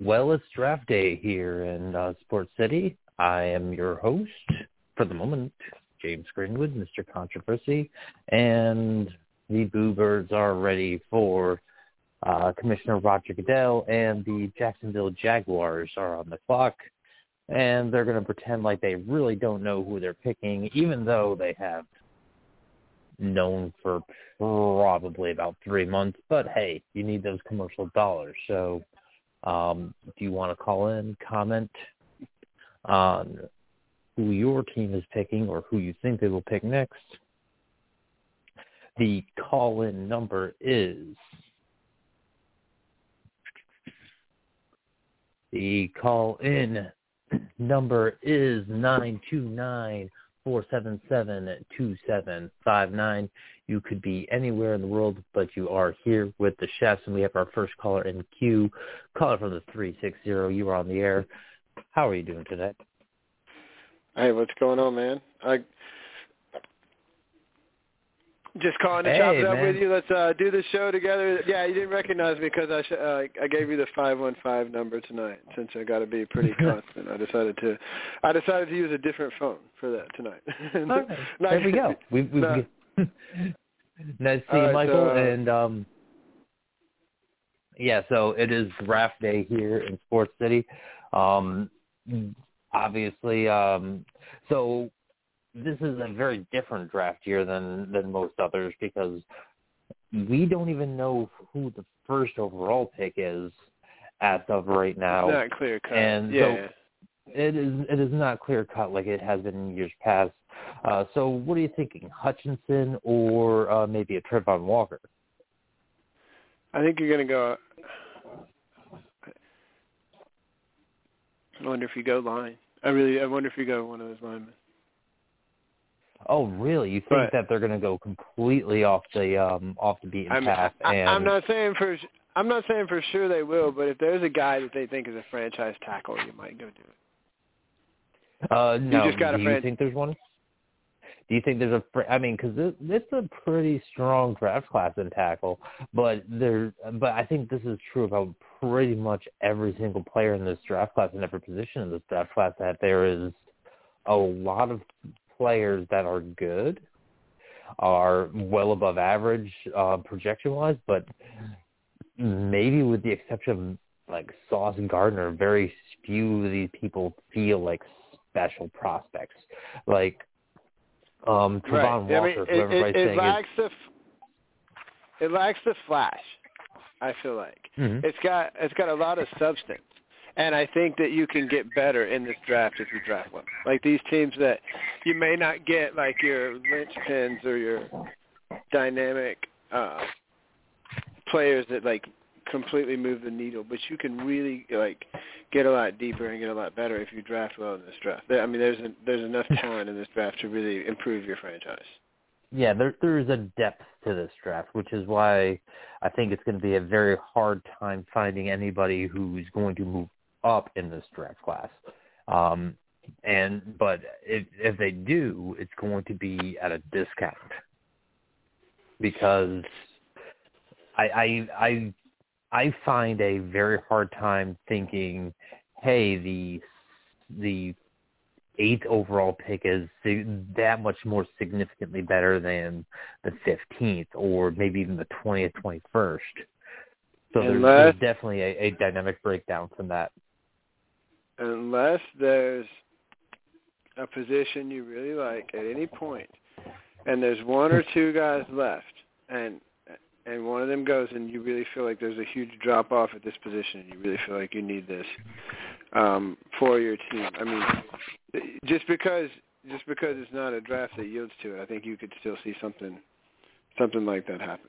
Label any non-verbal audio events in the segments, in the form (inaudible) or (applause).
Well, it's draft day here in uh, Sports City. I am your host for the moment, James Greenwood, Mr. Controversy, and the Boo Birds are ready for uh, Commissioner Roger Goodell, and the Jacksonville Jaguars are on the clock, and they're going to pretend like they really don't know who they're picking, even though they have known for probably about three months. But hey, you need those commercial dollars. So um, do you want to call in, comment on who your team is picking or who you think they will pick next? The call-in number is the call-in number is nine two nine four seven seven two seven five nine. You could be anywhere in the world, but you are here with the chefs, and we have our first caller in queue. Caller from the three six zero. You are on the air. How are you doing today? Hey, what's going on, man? I just calling to Hey, chop it up man. with you. Let's uh do the show together. Yeah, you didn't recognize me because I sh- uh, I gave you the five one five number tonight. Since I got to be pretty (laughs) constant, I decided to I decided to use a different phone for that tonight. (laughs) There we go. We, we, No. (laughs) nice to see All you, right, Michael. so, uh, and um, yeah, so it is draft day here in Sports City. Um, obviously, um, so this is a very different draft year than than most others because we don't even know who the first overall pick is as of right now. Not clear cut. And so- yeah. It is it is not clear cut like it has been in years past. Uh, so what are you thinking, Hutchinson or uh, maybe a Travon Walker? I think you're gonna go. I wonder if you go line. I really. I wonder if you go one of those linemen. Oh, really? You think Right. that they're going to go completely off the um, off the beaten I'm, path? I, and I'm not saying for. I'm not saying for sure they will, but if there's a guy that they think is a franchise tackle, you might go do it. uh, no. just got a Do you think there's one? Do you think there's a? fr- I mean, because it's a pretty strong draft class in tackle, but there. But I think this is true about pretty much every single player in this draft class and every position in this draft class. That there is a lot of players that are good, are well above average uh, projection wise, but maybe with the exception of like Sauce Gardner, very few of these people feel like special prospects. Like um Travon right. Walker, I mean, it, it, it lacks the. f- It lacks the flash. I feel like is Mhm. it's got it's got a lot of substance, and I think that you can get better in this draft if you draft well. Like these teams that you may not get like your linchpins or your dynamic uh players that like completely move the needle, but you can really like get a lot deeper and get a lot better if you draft well in this draft. I mean, there's a, there's enough (laughs) talent in this draft to really improve your franchise. yeah, there there is a depth to this draft, which is why I think it's going to be a very hard time finding anybody who's going to move up in this draft class. Um, and but if if they do, it's going to be at a discount because I I I I find a very hard time thinking, hey, the the eighth overall pick is that much more significantly better than the 15th or maybe even the 20th, 21st. So there's, Unless- there's definitely a, a dynamic breakdown from that. Unless there's a position you really like at any point, and there's one or two guys left, and and one of them goes, and you really feel like there's a huge drop off at this position, and you really feel like you need this um, for your team. I mean, just because just because it's not a draft that yields to it, I think you could still see something something like that happen.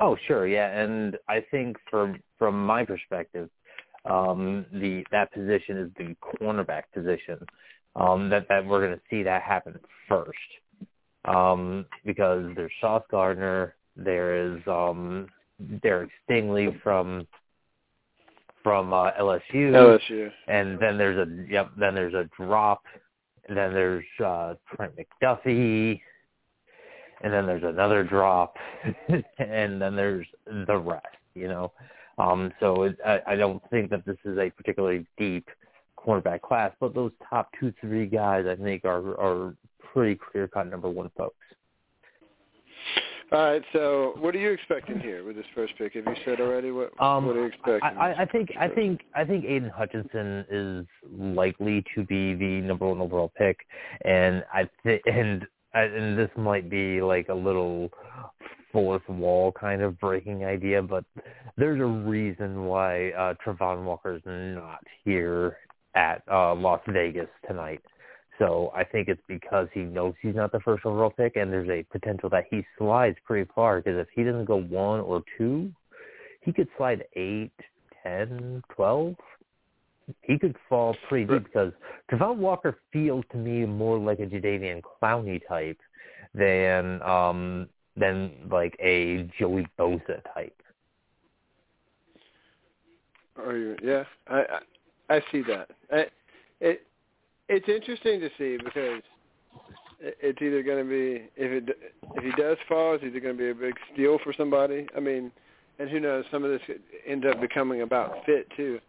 Oh, sure, yeah, and I think from from my perspective, um, the that position is the cornerback position. Um, that that we're going to see that happen first, um, because there's Sauce Gardner, there is um, Derek Stingley from from uh, LSU, LSU. and then there's a yep, then there's a drop, and then there's uh, Trent McDuffie, and then there's another drop, (laughs) and then there's the rest. You know, um, so it, I, I don't think that this is a particularly deep cornerback class, but those top two, three guys I think are are pretty clear cut number one folks. All right, so what are you expecting here with this first pick? Have you said already what Um, what are you expecting? I, I, I think I think I think Aidan Hutchinson is likely to be the number one overall pick, and I think and and this might be like a little fourth wall kind of breaking idea, but there's a reason why uh, Travon Walker's not here at uh, Las Vegas tonight. So I think it's because he knows he's not the first overall pick, and there's a potential that he slides pretty far. Because if he doesn't go one or two, he could slide eight, ten, twelve. He could fall pretty deep because Travon Walker feels to me more like a Jadeveon Clowney type than um than like a Joey Bosa type. Are you? Yeah, I I, I see that. I, it it's interesting to see because it- it's either going to be if it if he does fall, it's either going to be a big steal for somebody. I mean, and who knows? Some of this could end up becoming about fit too.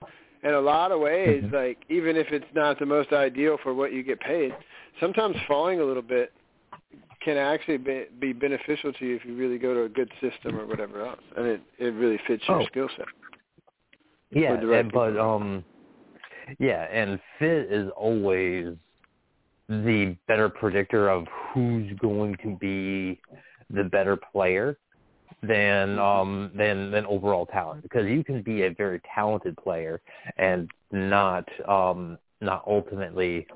In a lot of ways, Mhm. like even if it's not the most ideal for what you get paid, sometimes falling a little bit can actually be, be beneficial to you if you really go to a good system or whatever else, and it it really fits your Oh. skill set. Yeah, right and, but um, yeah, and fit is always the better predictor of who's going to be the better player than um than than overall talent because you can be a very talented player and not um not ultimately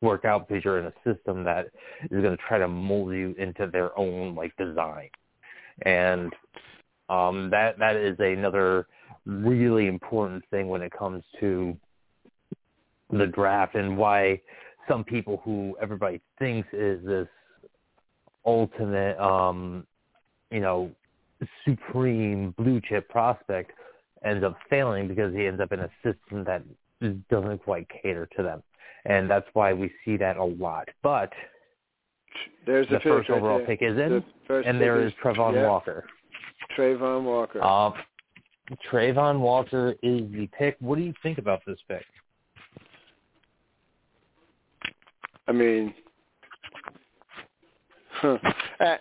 work out because you're in a system that is going to try to mold you into their own like design. And um that that is another really important thing when it comes to the draft and why some people who everybody thinks is this ultimate um you know supreme blue chip prospect ends up failing because he ends up in a system that doesn't quite cater to them and that's why we see that a lot but There's the the first right overall there. pick is in first and there is Travon yeah, Walker Travon Walker. um Travon Walker is the pick. What do you think about this pick? I mean, huh. Uh, uh,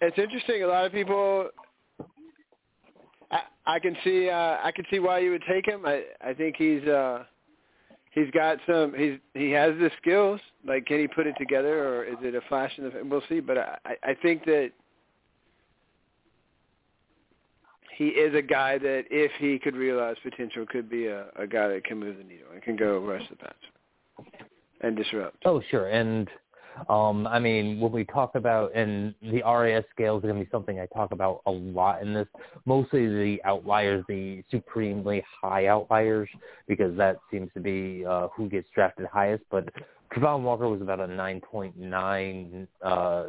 it's interesting. A lot of people. I, I can see. Uh, I can see why you would take him. I I think he's. uh He's got some. He's he has the skills. Like, can he put it together, or is it a flash in the? We'll see. But I I think that he is a guy that, if he could realize potential, could be a, a guy that can move the needle and can go rush the pass and disrupt. Oh, sure. And um, I mean, when we talk about, and the RAS scale is going to be something I talk about a lot in this, mostly the outliers, the supremely high outliers, because that seems to be uh, who gets drafted highest. But Travon Walker was about a 9.9 uh,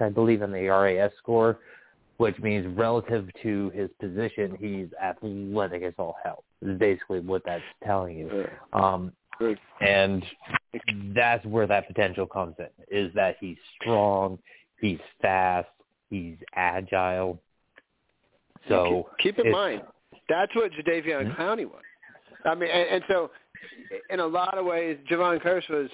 I believe, in the RAS score, which means relative to his position, he's athletic as all hell. Is basically what that's telling you. Um, and that's where that potential comes in. Is that he's strong, he's fast, he's agile. So keep, keep in mind that's what Jadeveon mm-hmm. Clowney was. I mean, and, and so in a lot of ways, Jevon Kearse was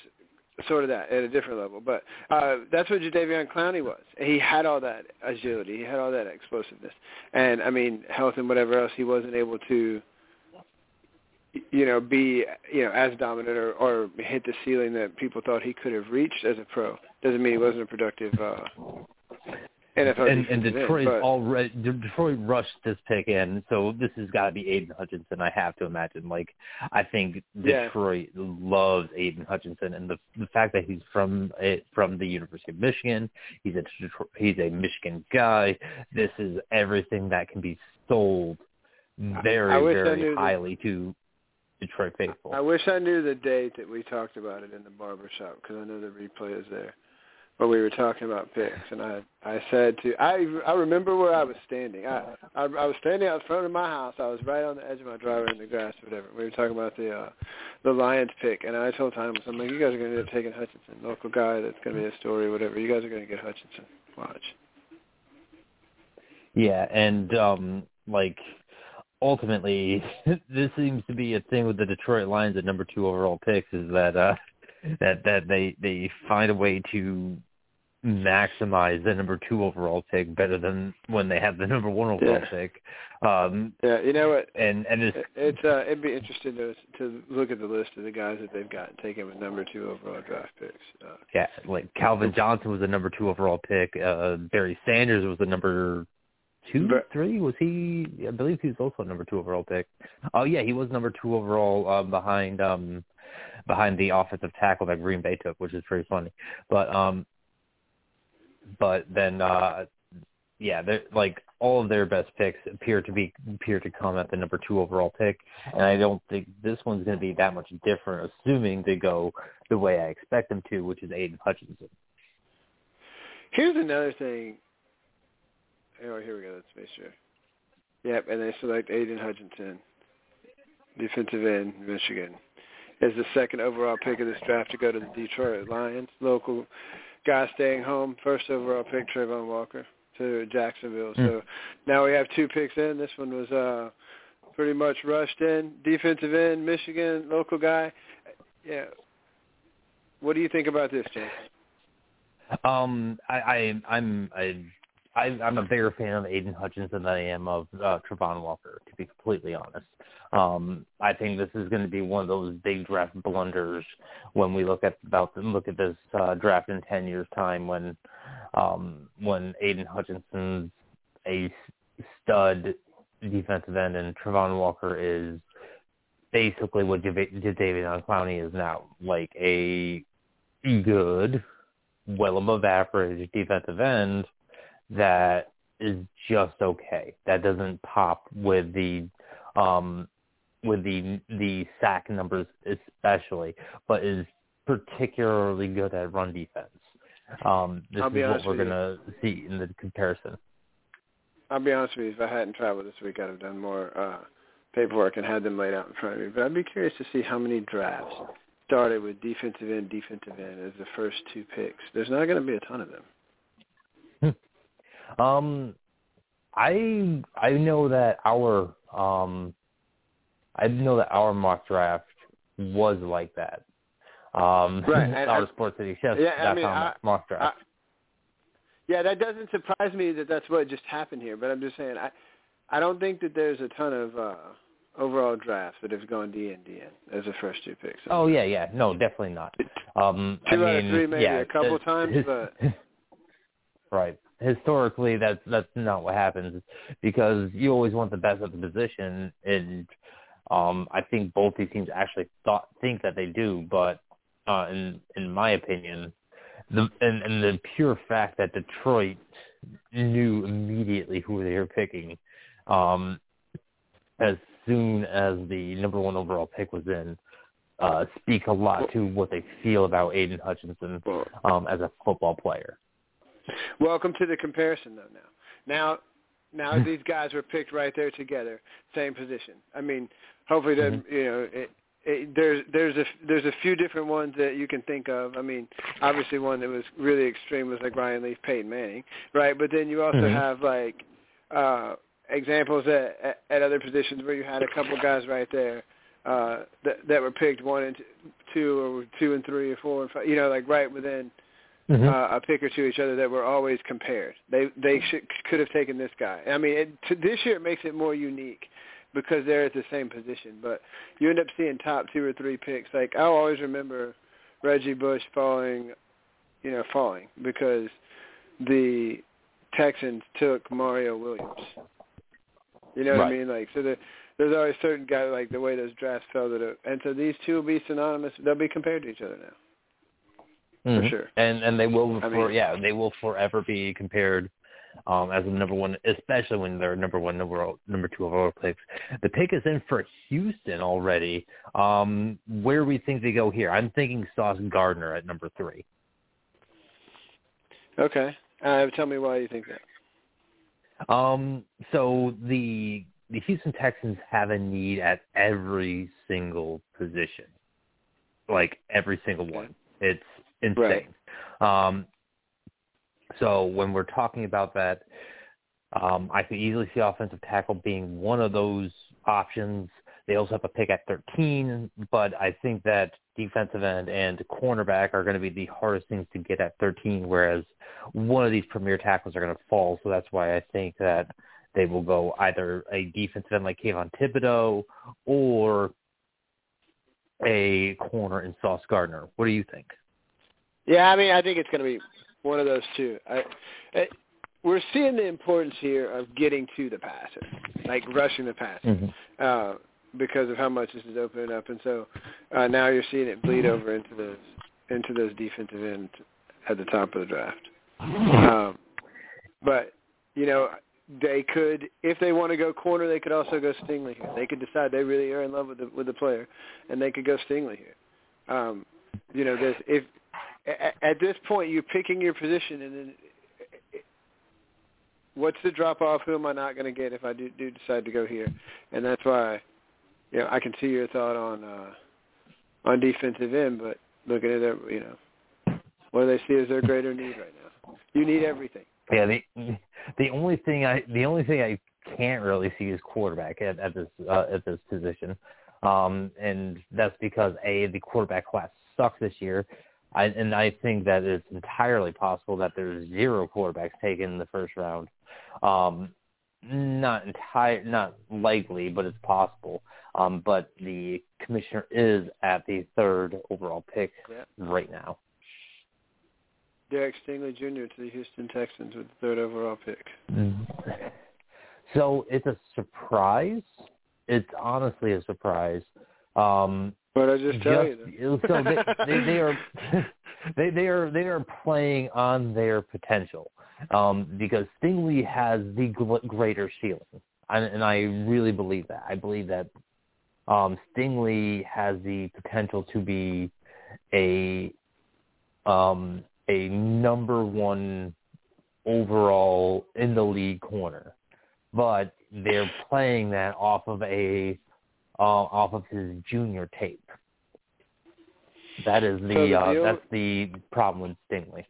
sort of that at a different level. But uh, that's what Jadeveon Clowney was. He had all that agility. He had all that explosiveness. And, I mean, health and whatever else, he wasn't able to, you know, be, you know, as dominant or, or hit the ceiling that people thought he could have reached as a pro. Doesn't mean he wasn't a productive uh, NFL and, and Detroit already Detroit rushed this pick in, so this has got to be Aidan Hutchinson. I have to imagine. Like, I think Detroit yeah. loves Aidan Hutchinson, and the the fact that he's from it from the University of Michigan, he's a Detroit, he's a Michigan guy. This is everything that can be sold very very highly to Detroit faithful. I wish I knew the date that we talked about it in the barbershop because I know the replay is there But we were talking about picks, and I I said to I I remember where I was standing. I I, I was standing out front of my house. I was right on the edge of my driveway in the grass or whatever. We were talking about the uh, the Lions pick, and I told Thomas, I'm like, you guys are going to end up taking Hutchinson, local guy that's going to be a story, whatever. You guys are going to get Hutchinson. Watch. Yeah, and um like ultimately, (laughs) this seems to be a thing with the Detroit Lions at number two overall picks is that uh that that they they find a way to maximize the number two overall pick better than when they have the number one overall yeah. pick. Um, yeah, you know what? And and it's it's uh, it'd be interesting to to look at the list of the guys that they've got taken with number two overall draft picks. Uh, yeah, like Calvin Johnson was the number two overall pick. Uh, Barry Sanders was the number two, but, three. Was he? I believe he was also a number two overall pick. Oh yeah, he was number two overall uh, behind um behind the offensive tackle that Green Bay took, which is pretty funny. But um but then uh yeah, they're like all of their best picks appear to be appear to come at the number two overall pick, and I don't think this one's going to be that much different, assuming they go the way I expect them to, which is Aidan Hutchinson. Here's another thing. Oh, here we go. Let's make sure. Yep, and they select Aidan Hutchinson, defensive end, Michigan, as the second overall pick of this draft to go to the Detroit Lions. Local guy staying home, first overall pick, Travon Walker to Jacksonville. Mm. So now we have two picks in. This one was uh pretty much rushed in. Defensive end, Michigan, local guy. Yeah. What do you think about this, James? Um, I, I I'm I, I I'm a bigger fan of Aidan Hutchinson than I am of uh, Travon Walker, to be completely honest. Um, I think this is going to be one of those big draft blunders when we look at about look at this uh, draft in ten years' time when um, when Aidan Hutchinson's a stud defensive end and Travon Walker is basically what Jadeveon Clowney is now, like a good, well above average defensive end that is just okay. That doesn't pop with the um with the the sack numbers especially, but is particularly good at run defense. Um, this I'll is what we're going to see in the comparison. I'll be honest with you. If I hadn't traveled this week, I'd have done more uh, paperwork and had them laid out in front of me. But I'd be curious to see how many drafts started with defensive end, defensive end as the first two picks. There's not going to be a ton of them. Um, I I know that our um I didn't know that our mock draft was like that. Um, (laughs) right. our I, Sports City Chefs. Yeah, I mean, I, mock draft. I, yeah, that doesn't surprise me that that's what just happened here. But I'm just saying, I I don't think that there's a ton of uh overall drafts that have gone D and D as the first two picks. Oh yeah, yeah, no, definitely not. Um, two I out mean, of three, maybe yeah, a couple times, but (laughs) right historically that's that's not what happens because you always want the best at the position and um I think both these teams actually thought think that they do but uh in in my opinion the and, and the pure fact that Detroit knew immediately who they were picking um as soon as the number one overall pick was in uh, speak a lot to what they feel about Aidan Hutchinson um, as a football player. Welcome to the comparison, though. Now, now, now (laughs) these guys were picked right there together, same position. I mean, hopefully, that Mhm. you know, it, it, there's there's a there's a few different ones that you can think of. I mean, obviously, one that was really extreme was like Ryan Leaf, Peyton Manning, right? But then you also Mhm. have like uh examples at, at at other positions where you had a couple guys right there uh that that were picked one and two or two and three or four and five, you know, like right within Mhm. uh, a pick or two each other that were always compared. They they should, could have taken this guy. I mean, it, to, this year it makes it more unique because they're at the same position. But you end up seeing top two or three picks. Like I'll always remember Reggie Bush falling, you know, falling because the Texans took Mario Williams. You know what I mean? Like so the there's always certain guys like the way those drafts fell that it, and so these two will be synonymous. They'll be compared to each other now. Mhm. sure. And and they will I for mean- yeah they will forever be compared um, as the number one, especially when they're number one, number number two overall picks. The pick is in for Houston already. Um, where we think they go here? I'm thinking Sauce Gardner at number three. Okay. Uh, tell me why you think that. Um, so the the Houston Texans have a need at every single position, like every single one. It's insane. Um, so when we're talking about that, um, I could easily see offensive tackle being one of those options. They also have a pick at 13, but I think that defensive end and cornerback are going to be the hardest things to get at 13, whereas one of these premier tackles are going to fall. So that's why I think that they will go either a defensive end like Kayvon Thibodeaux or a corner in Sauce Gardner. What do you think? Yeah, I mean, I think it's going to be one of those two. I, I, we're seeing the importance here of getting to the passer, like rushing the passer, Mm-hmm. uh, because of how much this is opening up, and so uh, now you're seeing it bleed over into those into those defensive ends at the top of the draft. Um, but you know, they could, if they want to go corner, they could also go Stingley here. They could decide they really are in love with the with the player, and they could go Stingley here. Um, you know, there's if at this point you're picking your position, and then what's the drop off? Who am I not going to get if I do, do decide to go here? And that's why, you know, I can see your thought on uh, on defensive end, but looking at it, you know, what do they see as their greater need right now? You need everything. Yeah, the the only thing I the only thing I can't really see is quarterback at, at this uh, at this position, um, and that's because a the quarterback class sucks this year, I, and I think that it's entirely possible that there's zero quarterbacks taken in the first round. Um, not entire, not likely, but it's possible. Um, but the commissioner is at the third overall pick Yeah. right now. Derek Stingley Jr. to the Houston Texans with the third overall pick. (laughs) So it's a surprise. It's honestly a surprise. Um, But I just tell you, just- so they, they, they are (laughs) (laughs) they they are they are playing on their potential um, because Stingley has the greater ceiling, and, and I really believe that. I believe that um, Stingley has the potential to be a um, a number one overall in the league corner, but they're playing that off of a uh, off of his junior tape. That is the, So the uh, deal- that's the problem with Stingley.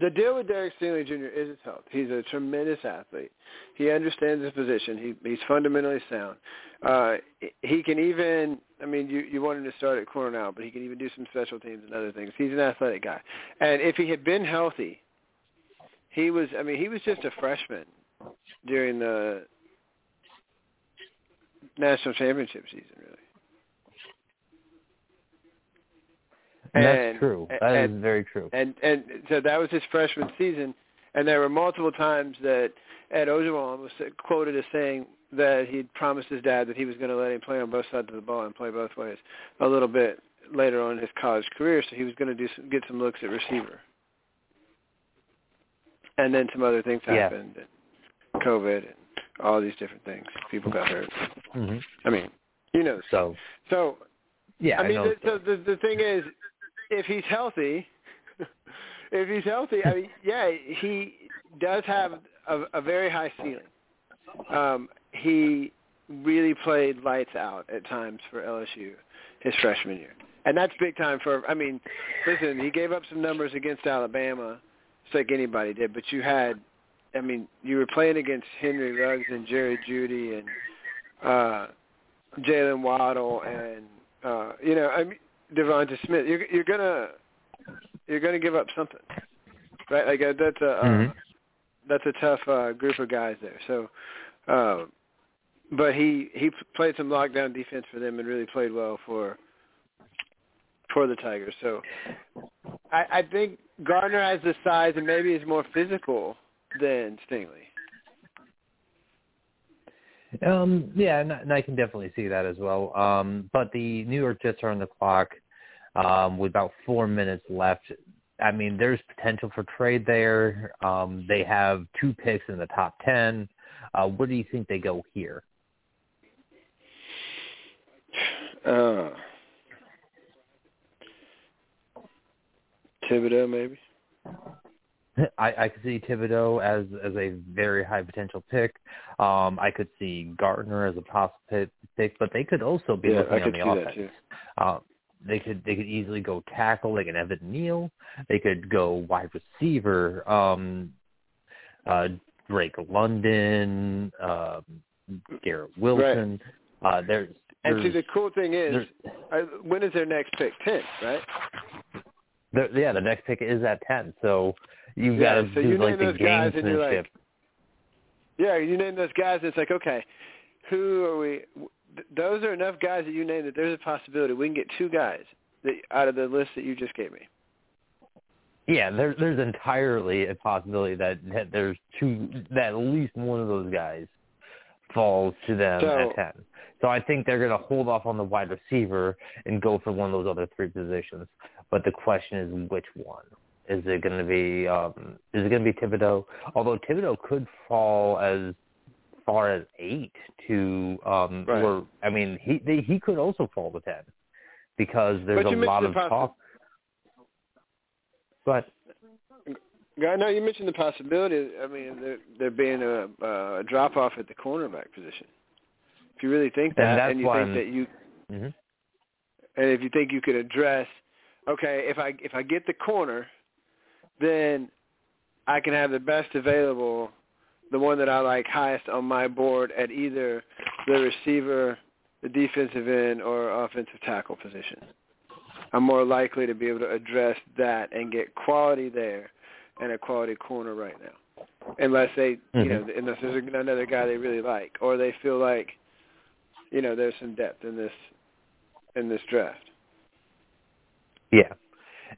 The deal with Derek Stingley Jr. is his health. He's a tremendous athlete. He understands his position. He, he's fundamentally sound. Uh, he can even, I mean, you, you want him to start at corner now, but he can even do some special teams and other things. He's an athletic guy. And if he had been healthy, he was, I mean, he was just a freshman during the national championship season, really. And And- that's true. That is and- very true. And and so that was his freshman season, and there were multiple times that Ed Orgeron was quoted as saying that he'd promised his dad that he was going to let him play on both sides of the ball and play both ways a little bit later on in his college career, so he was going to do some, get some looks at receiver. And then some other things Yeah. happened, and COVID, and all these different things. People got hurt. hmm I mean, you know. So So Yeah, I mean, know. the, so the the thing is, if he's healthy, (laughs) if he's healthy, I mean, yeah, he does have a, a very high ceiling. Um, he really played lights out at times for LSU his freshman year, and that's big time for. I mean, listen, he gave up some numbers against Alabama, just like anybody did, but you had. I mean, you were playing against Henry Ruggs and Jerry Jeudy and uh Jaylen Waddle and uh you know, I mean DeVonta Smith. You're you're gonna you're gonna give up something, right? Like uh, that's a uh, Mhm. that's a tough uh, group of guys there. So, uh, but he he played some lockdown defense for them and really played well for for the Tigers. So, I, I think Gardner has the size and maybe is more physical than Stingley. Um, yeah, and, and I can definitely see that as well. Um, but the New York Jets are on the clock um, with about four minutes left. I mean, there's potential for trade there. Um, they have two picks in the top ten. Uh, where do you think they go here? Uh, Thibodeaux, maybe. (laughs) I, I could see Thibodeaux as as a very high potential pick. Um, I could see Gardner as a possible pick, but they could also be Yeah, looking I on the offense. Uh, they could they could easily go tackle like an Evan Neal. They could go wide receiver, um, uh, Drake London, um, Garrett Wilson. Uh, there's, And see, the cool thing is, there's uh, when is their next pick? Ten, right? yeah, the next pick is at ten. So you've Yeah, got to so do like name the those guys and gamesmanship. like, Yeah, you name those guys. It's like, okay, who are we? Those are enough guys that you name that there's a possibility we can get two guys that, out of the list that you just gave me. Yeah, there, there's entirely a possibility that, that there's two that at least one of those guys falls to them So- at ten. So I think they're going to hold off on the wide receiver and go for one of those other three positions. But the question is which one? Is it going to be um, is it going to be Thibodeaux? Although Thibodeaux could fall as far as eight to um, Right. or I mean he they, he could also fall to ten because there's a lot of talk. But I know you mentioned the possibility. I mean, there, there being a, a drop off at the cornerback position. If you really think And that, that's and you think that you, mhm. and if you think you could address, okay, if I if I get the corner, then I can have the best available, the one that I like highest on my board at either the receiver, the defensive end, or offensive tackle position. I'm more likely to be able to address that and get quality there and a quality corner right now. Unless they, you know, unless there's another guy they really like, or they feel like, you know, there's some depth in this in this draft. yeah,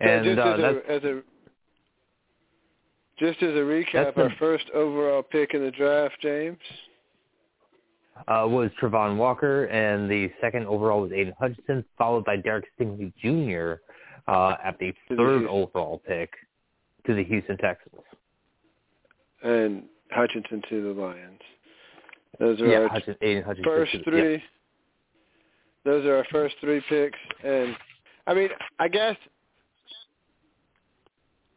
So and just uh, as, that's a, as a just as a recap, the- our first overall pick in the draft, James. uh, was Travon Walker, and the second overall was Aidan Hutchinson, followed by Derek Stingley Jr. Uh, at the third overall pick to the Houston Texans. and Hutchinson to the Lions. Those are Yeah, our Aidan Hutchinson. first three. yeah. Those are our first three picks, and I mean, I guess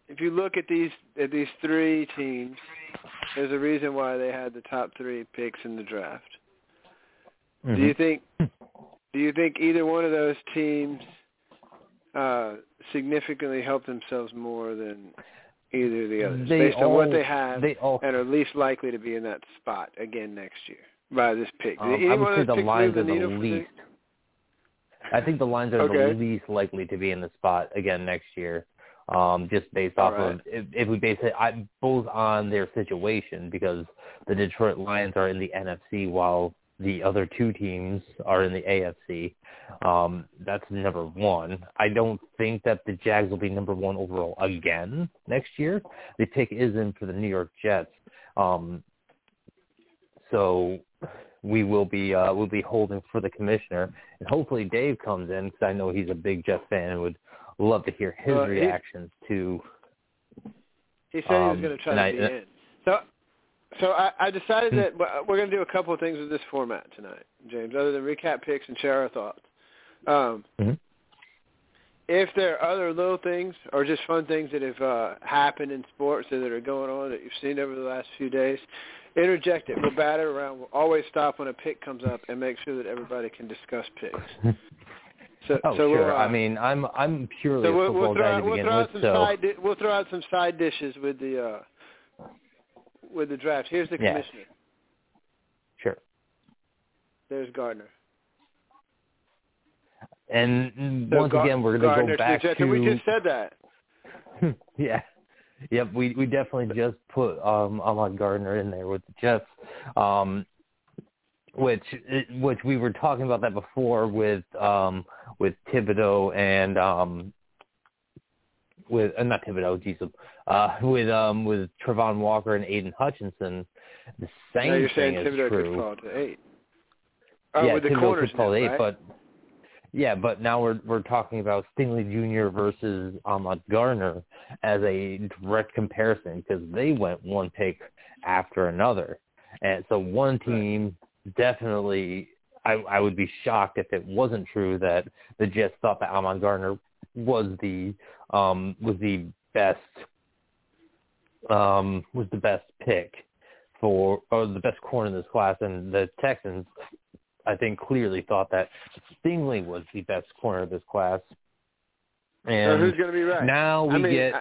if you look at these at these three teams, there's a reason why they had the top three picks in the draft. Do Mhm. you think? Do you think either one of those teams uh, significantly helped themselves more than either of the others, They based on what they have They all. and are least likely to be in that spot again next year by this pick? Um, I would say the Lions are the the needle for the- least. I think the Lions are Okay. the least likely to be in the spot again next year, um, just based off right. of if, if we base it I, both on their situation because the Detroit Lions are in the NFC while the other two teams are in the AFC. Um, that's number one. I don't think that the Jags will be number one overall again next year. The pick is in for the New York Jets. Um, so we will be uh, we'll be holding for the commissioner, and hopefully Dave comes in because I know he's a big Jets fan and would love to hear his Uh, he- reactions to. He said he was Um, going to try to I- be uh, in. So, so I, I decided Hmm. that we're going to do a couple of things with this format tonight, James, other than recap picks and share our thoughts. Um, Mhm. If there are other little things or just fun things that have uh, happened in sports or that are going on that you've seen over the last few days, interject it. We'll bat it around. We'll always stop when a pick comes up and make sure that everybody can discuss picks. (laughs) So, Oh, so sure. Uh, I mean, I'm I'm purely so a football we'll throw guy to we'll begin throw with, some so side di- we'll throw out some side dishes with the uh, with the draft. Here's the commissioner. Yeah. sure. There's Gardner. And So once Gar- again, we're going to go back to we just said that. (laughs) yeah. Yep, we we definitely just put um Ahmad Gardner in there with the Jets. Um which which we were talking about that before with um with Thibodeaux and um with uh, not Thibodeaux, Jesus, uh with um with Travon Walker and Aidan Hutchinson. The same now you're thing saying is Thibodeaux true. could fall to eight. Oh, yeah, with the Thibodeaux corners could fall now, eight, right? but yeah, but now we're we're talking about Stingley Jr. versus Ahmad Gardner as a direct comparison because they went one pick after another, and so one team definitely. I, I would be shocked if it wasn't true that the Jets thought that Ahmad Gardner was the um was the best um was the best pick for or the best corner in this class and the Texans I think clearly thought that Stingley was the best corner of this class. So And who's going to be right? now we I mean, get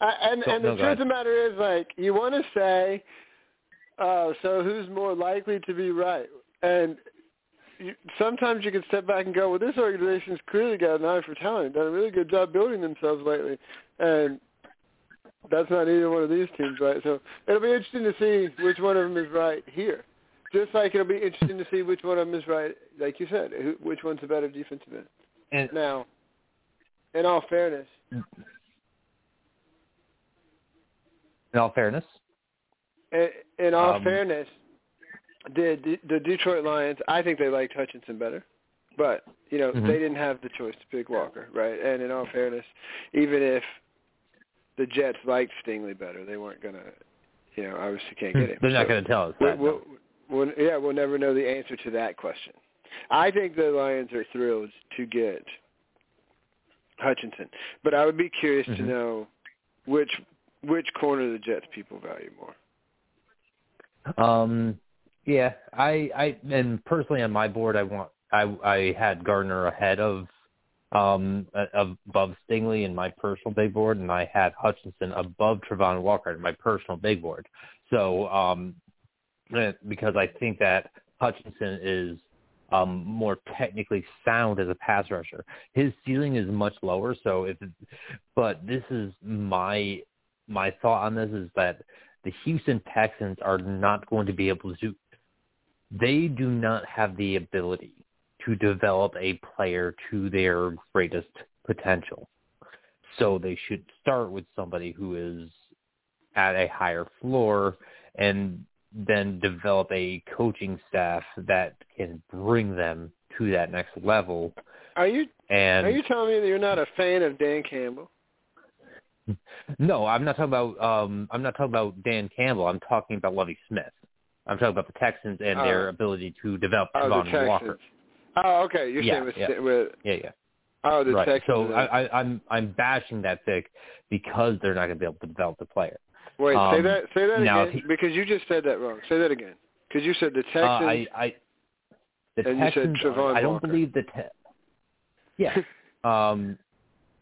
I, and (laughs) Go- and no, the truth of the matter is, like, you want to say, uh, so who's more likely to be right? And you, sometimes you can step back and go, well, this organization's clearly got an eye for talent, done a really good job building themselves lately, and that's not either one of these teams, right? So it'll be interesting to see which one of them is right here. Just like it'll be interesting to see which one of them is right, like you said, who, which one's the better defensive end. and Now, in all fairness, in all fairness, in, in all Um, fairness, the, the the Detroit Lions, I think they liked Hutchinson better, but you know Mhm. they didn't have the choice to pick Walker, right? And in all fairness, even if the Jets liked Stingley better, they weren't gonna, you know, obviously can't get him. they're not So going to tell us that. no. we'll, we'll, yeah, we'll never know the answer to that question. I think the Lions are thrilled to get Hutchinson, but I would be curious to Mhm. know which which corner the Jets people value more. Um, yeah, I, I, and personally on my board, I want, I, I had Gardner ahead of, um, above Stingley in my personal big board, and I had Hutchinson above Travon Walker in my personal big board. So, um, eh, because I think that Hutchinson is um, more technically sound as a pass rusher. His ceiling is much lower. So if, but this is my my thought on this is that the Houston Texans are not going to be able to. Do. They do not have the ability to develop a player to their greatest potential. So they should start with somebody who is at a higher floor and then develop a coaching staff that can bring them to that next level. Are you And are you telling me that you're not a fan of Dan Campbell? No, I'm not talking about um I'm not talking about Dan Campbell. I'm talking about Lovie Smith. I'm talking about the Texans and their Oh. ability to develop Oh, Texans. Walker. Oh, okay. You're Yeah, saying with, yeah. with Yeah, yeah. oh the right. Texans. So I, I, I'm I'm bashing that pick because they're not going to be able to develop the player. wait, say um, that say that now again he- because you just said that wrong. Say that again because you said the Uh, Texans. I, I the And you said Texans. Travon I don't Walker. believe the. Te- yeah. (laughs) Um,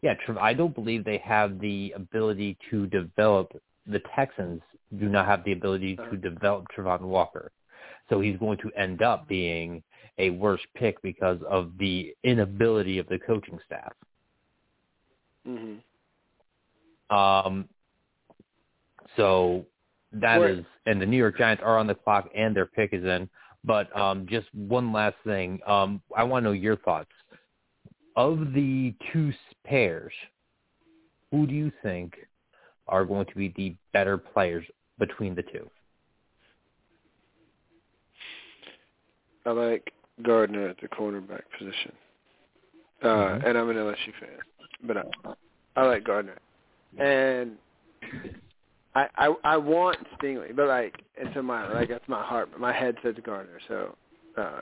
yeah, I don't believe they have the ability to develop. The Texans do not have the ability to develop Travon Walker, so he's going to end up being a worse pick because of the inability of the coaching staff. hmm Um, so that Where- is, and the New York Giants are on the clock, and their pick is in. But um, just one last thing, um, I want to know your thoughts of the two pairs. Who do you think are going to be the better players between the two? I like Gardner at the cornerback position, uh, Mhm. and I'm an LSU fan, but I, I like Gardner, and I, I I want Stingley, but like it's in my like that's my heart, but my head says Gardner, so uh,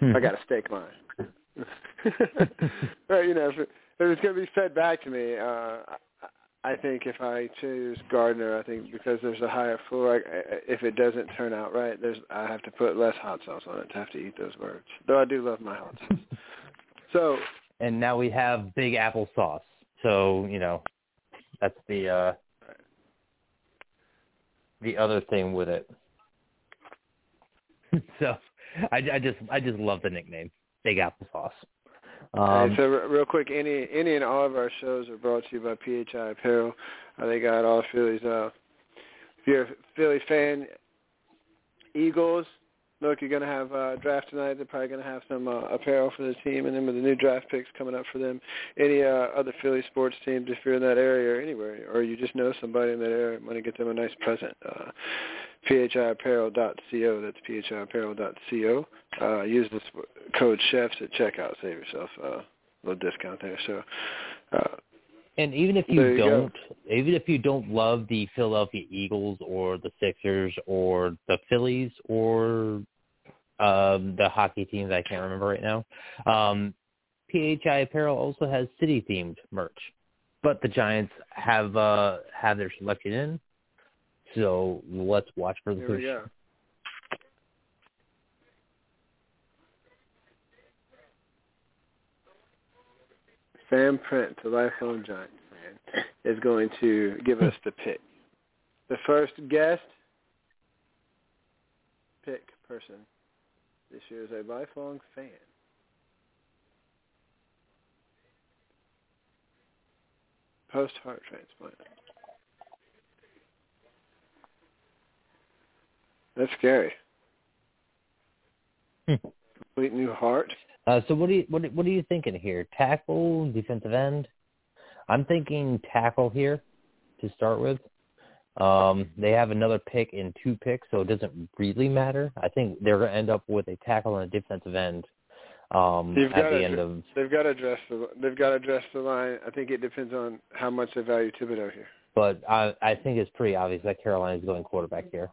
I got to stake mine. (laughs) but you know, if, it, if it's going to be fed back to me, uh, I think if I choose Gardner, I think because there's a higher floor, I, if it doesn't turn out right, there's I have to put less hot sauce on it to have to eat those words. Though I do love my hot sauce. (laughs) so and now we have Big Apple sauce. So you know, that's the uh the other thing with it. (laughs) so I, I just I just love the nickname Big Apple Sauce. Um, hey, so real quick, any any and all of our shows are brought to you by PHI Apparel. Uh, they got all Phillies. Uh, if you're a Philly fan, Eagles, look, you're going to have uh, draft tonight. They're probably going to have some uh, apparel for the team, and then with the new draft picks coming up for them, any uh, other Philly sports teams, if you're in that area or anywhere, or you just know somebody in that area, want to get them a nice present. Uh, phiapparel.co. That's phiapparel.co. Uh, use this code chefs at checkout. Save yourself uh, a little discount there. So. Uh, and even if you, you don't, go. even if you don't love the Philadelphia Eagles or the Sixers or the Phillies or um, the hockey teams I can't remember right now. Um, PHI Apparel also has city themed merch, but the Giants have uh, have their selection in. So let's watch for the Here we. Sam Print, the lifelong Giants fan, is going to give us the pick. The first guest pick person this year is a lifelong fan. Post heart transplant. That's scary. Hmm. Complete new heart. Uh, so what do you what what are you thinking here? Tackle, defensive end? I'm thinking tackle here to start with. Um, they have another pick in two picks, so it doesn't really matter. I think they're going to end up with a tackle and a defensive end um, they've at the end of. They've got to address the. They've got to address the line. I think it depends on how much they value Thibodeaux here. But I, I think it's pretty obvious that Carolina is going quarterback here.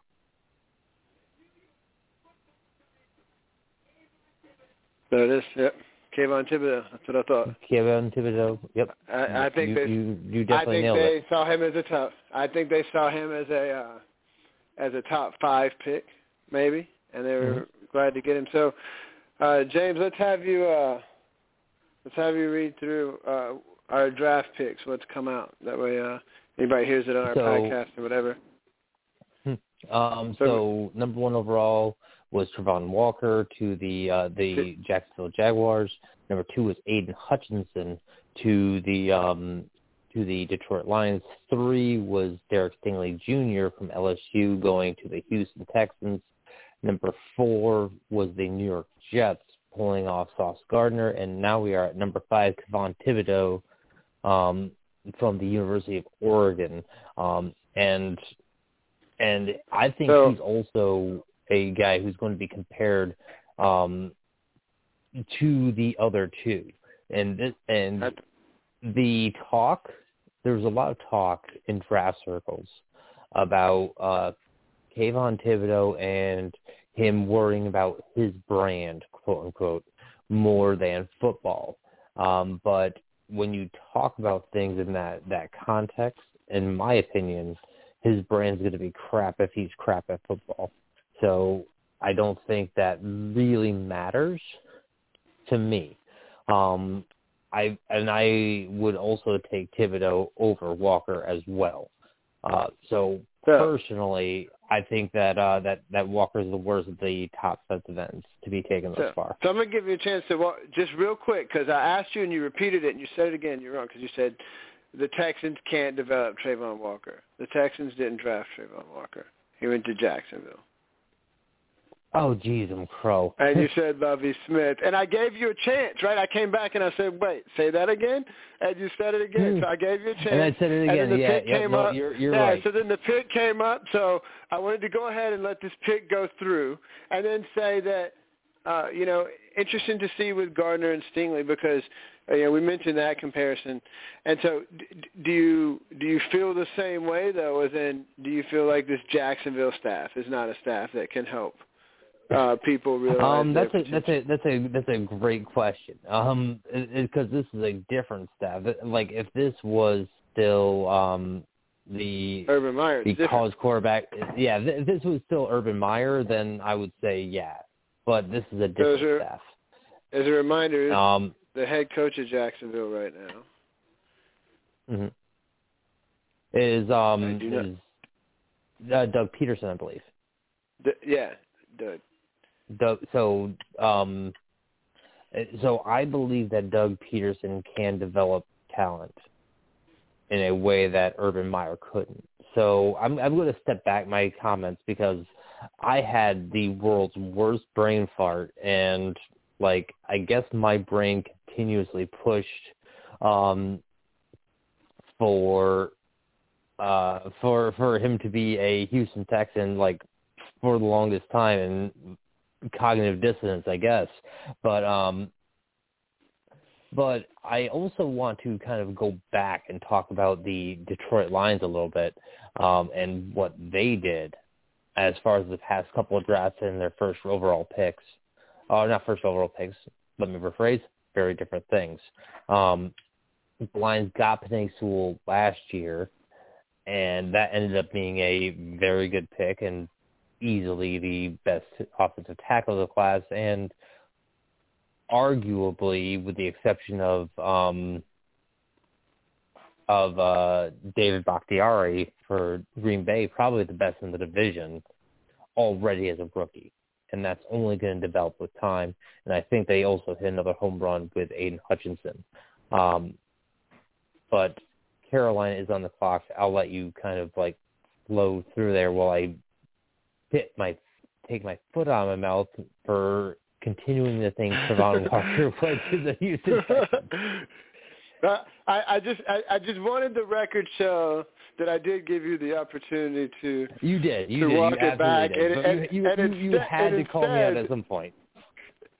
There it is. Yep. Kayvon Thibodeaux. That's what I thought. Kayvon Thibodeaux. Yep. I, I think you, they. You, you definitely I think nailed they it. saw him as a tough. I think they saw him as a uh, as a top five pick, maybe, and they were Mm-hmm. glad to get him. So, uh, James, let's have you uh, let's have you read through uh, our draft picks. What's come out that way? Uh, anybody hears it on our So- podcast or whatever. Um, So- so number one overall was Travon Walker to the uh, the Jacksonville Jaguars. Number two was Aidan Hutchinson to the um, to the Detroit Lions. Three was Derek Stingley Jr. from LSU going to the Houston Texans. Number four was the New York Jets pulling off Sauce Gardner, and now we are at number five, Kayvon Thibodeaux um, from the University of Oregon, um, and and I think So- he's also a guy who's going to be compared um, to the other two, and this, and the talk. There's a lot of talk in draft circles about uh, Kayvon Thibodeaux and him worrying about his brand, quote unquote, more than football. Um, but when you talk about things in that that context, in my opinion, his brand's going to be crap if he's crap at football. So I don't think that really matters to me. Um, I and I would also take Thibodeaux over Walker as well. Uh, so So, personally, I think that uh, that that Walker's the worst of the top defensive ends to be taken thus so, far. so I'm gonna give you a chance to walk, just real quick because I asked you and you repeated it and you said it again. You're wrong because you said the Texans can't develop Travon Walker. The Texans didn't draft Travon Walker. He went to Jacksonville. Oh, jeez, I'm crow. And you (laughs) said Lovie Smith. And I gave you a chance, right? I came back and I said, wait, say that again? And you said it again. So I gave you a chance. and I said it And again. then the yeah, pick yeah, came no, up. you're you're yeah, right. so then the pick came up. So I wanted to go ahead and let this pick go through and then say that, uh, you know, interesting to see with Gardner and Stingley because uh, you know, we mentioned that comparison. And so do you do you feel the same way though as in do you feel like this Jacksonville staff is not a staff that can help uh, people realize. Um, that's a that's a that's a that's a great question. Um, because this is a different staff. Like if this was still um the Urban Meyer. the different. college quarterback, yeah, th- if this was still Urban Meyer, then I would say yeah. But this is a different are- staff. As a reminder, Um, the head coach of Jacksonville right now. mhm. is um is uh, Doug Pederson, I believe. Yeah, the Doug, so um, so I believe that Doug Pederson can develop talent in a way that Urban Meyer couldn't. So I'm I'm going to step back my comments because I had the world's worst brain fart, and like I guess my brain continuously pushed um, for uh, for for him to be a Houston Texan like for the longest time and cognitive dissonance, I guess. But um but I also want to kind of go back and talk about the Detroit Lions a little bit um and what they did as far as the past couple of drafts and their first overall picks. Uh not first overall picks, let me rephrase, very different things. Um the Lions got Penei Sewell last year and that ended up being a very good pick and easily the best offensive tackle of the class and arguably with the exception of um of uh David Bakhtiari for Green Bay, probably the best in the division already as a rookie. And that's only going to develop with time. And I think they also hit another home run with Aidan Hutchinson. Um, but Carolina is on the clock. I'll let you kind of like flow through there while I hit my take my foot out of my mouth for continuing the thing Travon (laughs) Walker went to the Houston Texans. (laughs) I, I just I, I just wanted the record show that I did give you the opportunity to You did. You To did. walk you it back, did. and- and- you, you, and you, you instead- had to call me out at some point.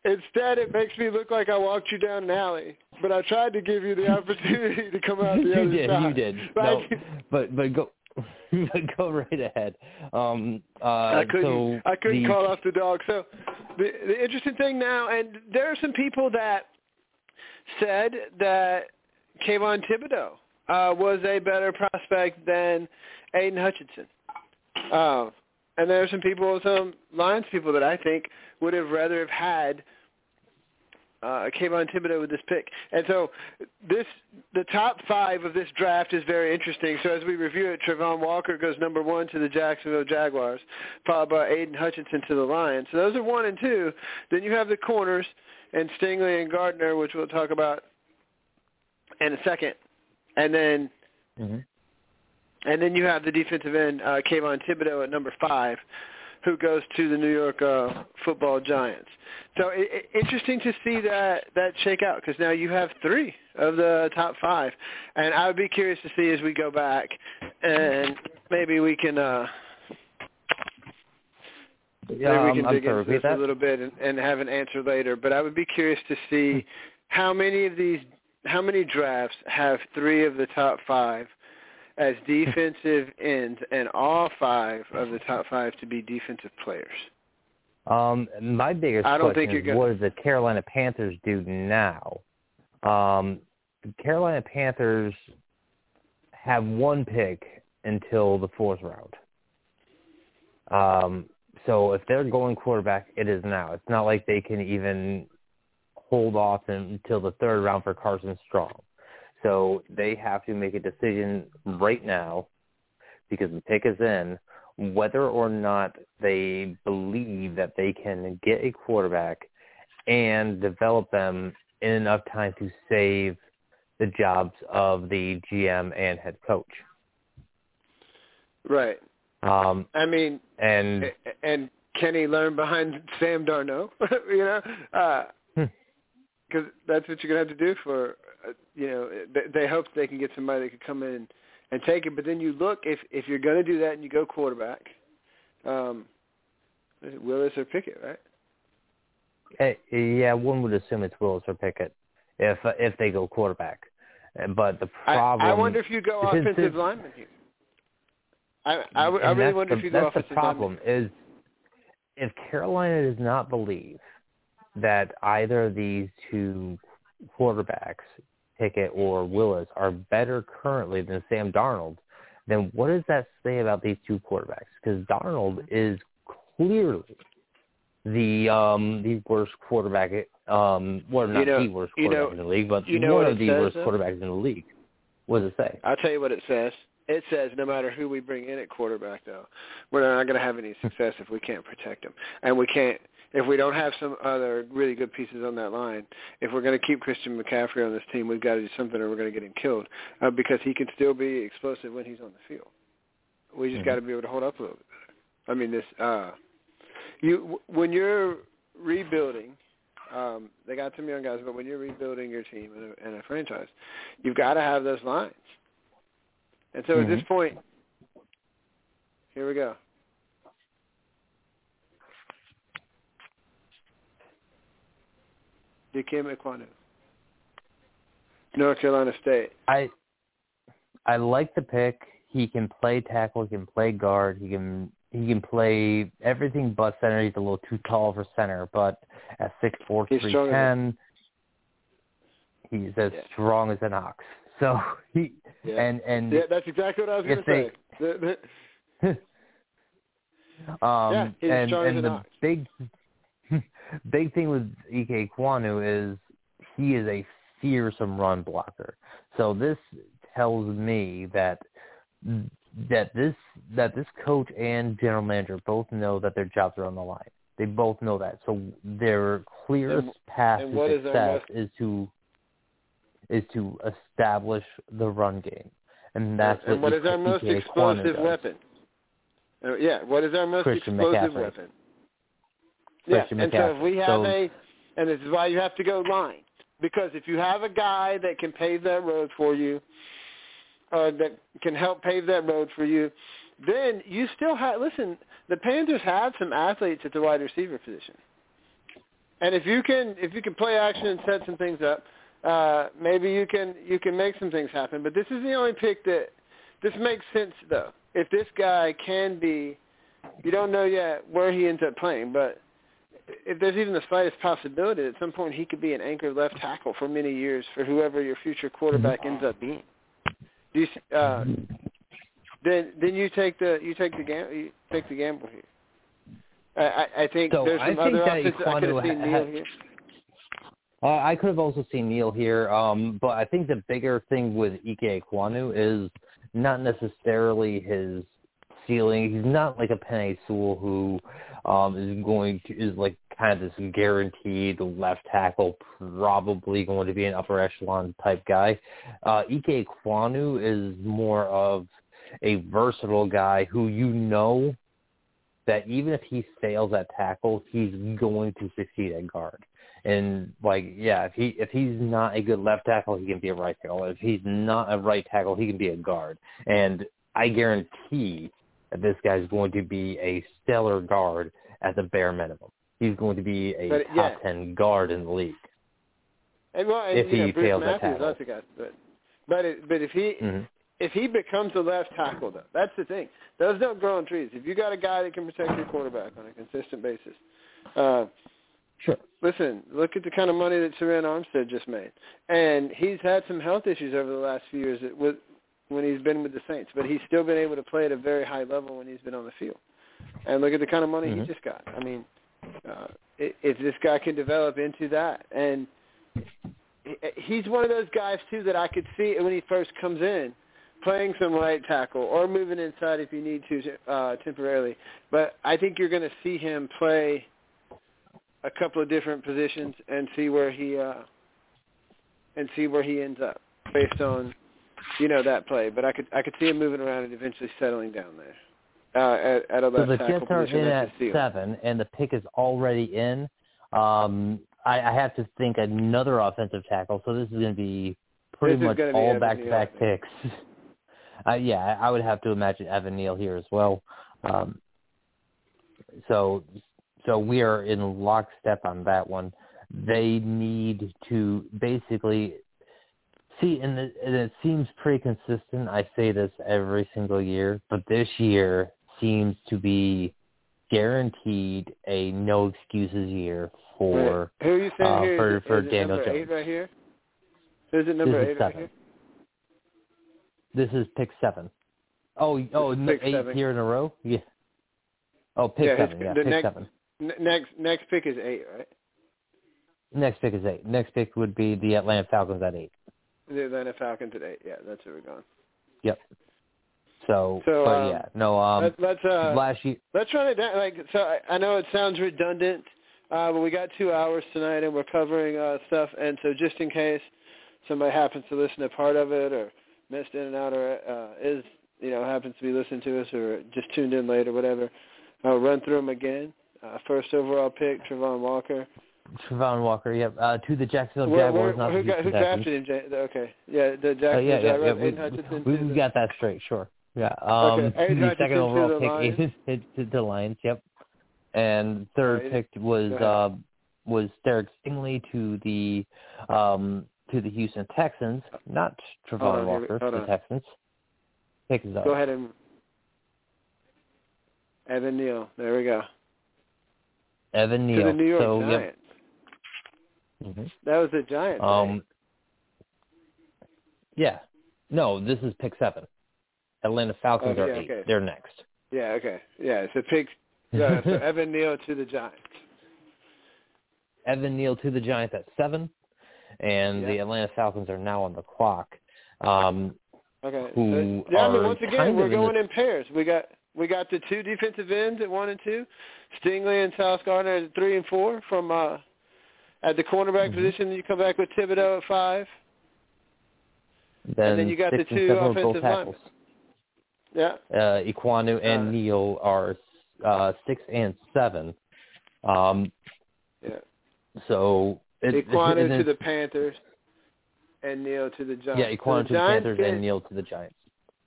Instead, it makes me look like I walked you down an alley. But I tried to give you the opportunity to come out (laughs) the you other did. side. You did. But No, but but go. But (laughs) go right ahead. Um, uh, I couldn't. so I couldn't the, call off the dog. So the the interesting thing now, and there are some people that said that Kayvon Thibodeaux uh, was a better prospect than Aidan Hutchinson. Uh, and there are some people, some Lions people that I think would have rather have had uh, Kayvon Thibodeaux with this pick. And so this, the top five of this draft is very interesting. So as we review it, Travon Walker goes number one to the Jacksonville Jaguars, followed by Aidan Hutchinson to the Lions. So those are one and two. Then you have the corners and Stingley and Gardner, which we'll talk about in a second. And then Mhm. and then you have the defensive end, uh, Kayvon Thibodeaux at number five, who goes to the New York uh, Football Giants. So it, it, interesting to see that that shake out because now you have three of the top five, and I would be curious to see as we go back, and maybe we can uh, maybe Yeah, we um, can I'm dig into this a little bit and, and have an answer later. But I would be curious to see how many of these, how many drafts have three of the top five as defensive ends, and all five of the top five to be defensive players. Um, my biggest I don't question think is you're what gonna- does the Carolina Panthers do now? Um, the Carolina Panthers have one pick until the fourth round. Um, so if they're going quarterback, it is now. It's not like they can even hold off until the third round for Carson Strong. So they have to make a decision right now because the pick is in whether or not they believe that they can get a quarterback and develop them in enough time to save the jobs of the GM and head coach. Right. Um, I mean, and and can he learn behind Sam Darnold? (laughs) you know, Hmm. because that's what you're gonna have to do for, uh, you know, they, they hope they can get somebody that could come in and take it. But then you look if if you're gonna do that and you go quarterback, um, Willis or Pickett, right? yeah, one would assume it's Willis or Pickett if if they go quarterback. Uh, But the problem I, I wonder if you go offensive lineman here. I I, I really wonder the, if you go offensive lineman. that's the problem lineman. is if Carolina does not believe that either of these two quarterbacks, Pickett or Willis, are better currently than Sam Darnold, then what does that say about these two quarterbacks? Because Darnold is clearly the um the worst quarterback um well not You know- the worst you know- in the league, but one of the says, worst though? quarterbacks in the league. What does it say? I'll tell you what it says. It says no matter who we bring in at quarterback, though, we're not going to have any success if we can't protect him, and we can't if we don't have some other really good pieces on that line. If we're going to keep Christian McCaffrey on this team, we've got to do something, or we're going to get him killed uh, because he can still be explosive when he's on the field. We just Mhm. got to be able to hold up a little bit better. I mean, this uh, you when you're rebuilding. Um, they got some young guys, but when you're rebuilding your team and a, and a franchise, you've got to have those lines. And so at this Mhm. point, here we go. Dikembe Ekwonu, North Carolina State. I I like the pick. He can play tackle. He can play guard. He can he can play everything but center. He's a little too tall for center, but at six four He's three stronger ten, he's as Yeah. strong as an ox. So (laughs) he Yeah. and and Yeah, that's exactly what I was going to say. (laughs) Um Yeah, he's and strong as and an the ox. big (laughs) big thing with Ekwonu is he is a fearsome run blocker. So this tells me that that this that this coach and general manager both know that their jobs are on the line. They both know that. So their clearest And- path and to what is success is to is to establish the run game. And that's and what what is our most explosive weapon? Uh, yeah, what is our most Christian explosive McCaffrey. weapon? Yeah, Christian and so if we have So- a, and this is why you have to go line, because if you have a guy that can pave that road for you, or that can help pave that road for you, then you still have. Listen, the Panthers have some athletes at the wide receiver position, and if you can, if you can play action and set some things up, uh, maybe you can you can make some things happen. But this is the only pick that this makes sense though. If this guy can be, you don't know yet where he ends up playing, but if there's even the slightest possibility at some point he could be an anchor left tackle for many years for whoever your future quarterback ends up being. Do you, uh, then then you take the you take the gam- you take the gamble here. I, I, I think So there's I some think other that. I could have seen Neal here. Uh, I could have also seen Neal here, um, but I think the bigger thing with Ike Kwanu is not necessarily his ceiling. He's not like a Penei Sewell who um, is going to is like kind of this guaranteed left tackle, probably going to be an upper echelon type guy. Uh, Ike Kwanu is more of a versatile guy who you know that even if he fails at tackle, he's going to succeed at guard. And like, yeah, if he if he's not a good left tackle, he can be a right tackle. If he's not a right tackle, he can be a guard. And I guarantee that this guy's going to be a stellar guard at the bare minimum. He's going to be a But, top yeah. ten guard in the league. And, well, and, if know, he Bruce fails at tackle. guy. But but it, but if he hmm if he becomes a left tackle, though, that's the thing. Those don't grow on trees. If you got a guy that can protect your quarterback on a consistent basis, uh, Sure. listen, look at the kind of money that Saran Armstead just made, and he's had some health issues over the last few years that- with when he's been with the Saints, but he's still been able to play at a very high level when he's been on the field. And look at the kind of money Mhm. he just got. I mean, uh, if this guy can develop into that, and he's one of those guys too that I could see when he first comes in playing some right tackle or moving inside if you need to uh, temporarily. But I think you're going to see him play a couple of different positions and see where he uh, and see where he ends up based on you know that play. But I could I could see him moving around and eventually settling down there uh, at, at a So the Jets are in at seven, and the pick is already in. Um, I, I have to think another offensive tackle. So this is going to be pretty This much all back-to-back picks. (laughs) Uh, yeah, I I would have to imagine Evan Neal here as well. Um, so, so we are in lockstep on that one. They need to basically see, and it, and it seems pretty consistent. I say this every single year, but this year seems to be guaranteed a no excuses year for Who are you saying uh, here? for Is it- for is it Daniel number Jones. eight right here? Is it number This is eight right seven. here? This is pick seven. Oh, oh, is pick eight seven. year in a row. Yeah. Oh, pick Yeah, seven. Yeah, the pick next- seven. N- next next pick is eight, right? Next pick is eight. Next pick would be the Atlanta Falcons at eight. The Atlanta Falcons at eight. Yeah, that's where we're going. Yep. So, So, but um, yeah, no. Um, Let, let's uh, last year, let's run it down. Like, so I, I know it sounds redundant, uh, but we got two hours tonight, and we're covering uh, stuff. And so, just in case somebody happens to listen to part of it, or missed in and out, or uh, is you know happens to be listening to us, or just tuned in late, or whatever, I'll run through them again. Uh, first overall pick, Travon Walker. Travon Walker. Yep. Uh, to the Jacksonville Jaguars, not who got, who drafted him? Okay, yeah, the Oh, Jacksonville yeah, yeah, yeah. Jaguars. We, Hutchinson we, we got that straight. Sure. Yeah. Um, Okay, the second overall the pick Lions. is to the Lions. Yep. And third Right. pick was uh, was Derek Stingley to the um, to the Houston Texans, not Hold Travon on, here we- Walker to the. Texans. Pick is up. Go ahead and Evan Neal. There we go. Evan Neal. To the New York so, Giants. Yep. Hmm That was a giant. Um. right? Yeah. No, this is pick seven. Atlanta Falcons Oh, are eight. okay. They're next. Yeah. Okay. Yeah. So pick. Yeah, so (laughs) Evan Neal to the Giants. Evan Neal to the Giants at seven, and the Atlanta Falcons are now on the clock. Um, Okay. Who So, yeah. I mean, once again, we're of in going the- in pairs. We got we got the two defensive ends at one and two, Stingley and Sauce Gardner at three and four. From uh, at the cornerback Mhm. position, you come back with Thibodeaux at five. then then you got the two seven are both offensive tackles. Yeah. Uh, Ekwonu and Uh, Neal are uh, six and seven. Um, Yeah. so it, Ekwonu and to the Panthers, and Neal to the Giants. yeah, So Ekwonu the to the Giants Panthers get- and Neal to the Giants.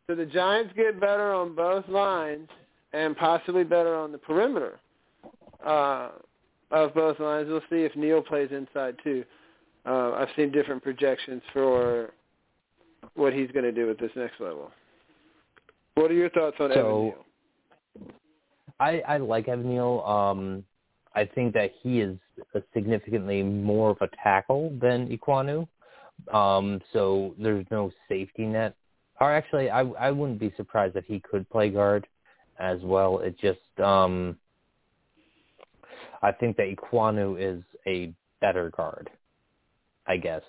So the Giants get better on both lines and possibly better on the perimeter uh, of both lines. We'll see if Neal plays inside too. Uh, I've seen different projections for what he's going to do at this next level. What are your thoughts on Evan So- Neal? I, I like Evan Neal. Um, I think that he is a significantly more of a tackle than Ekwonu. Um, so there's no safety net. Or actually, I, I wouldn't be surprised if he could play guard as well. It just, um, I think that Ekwonu is a better guard, I guess.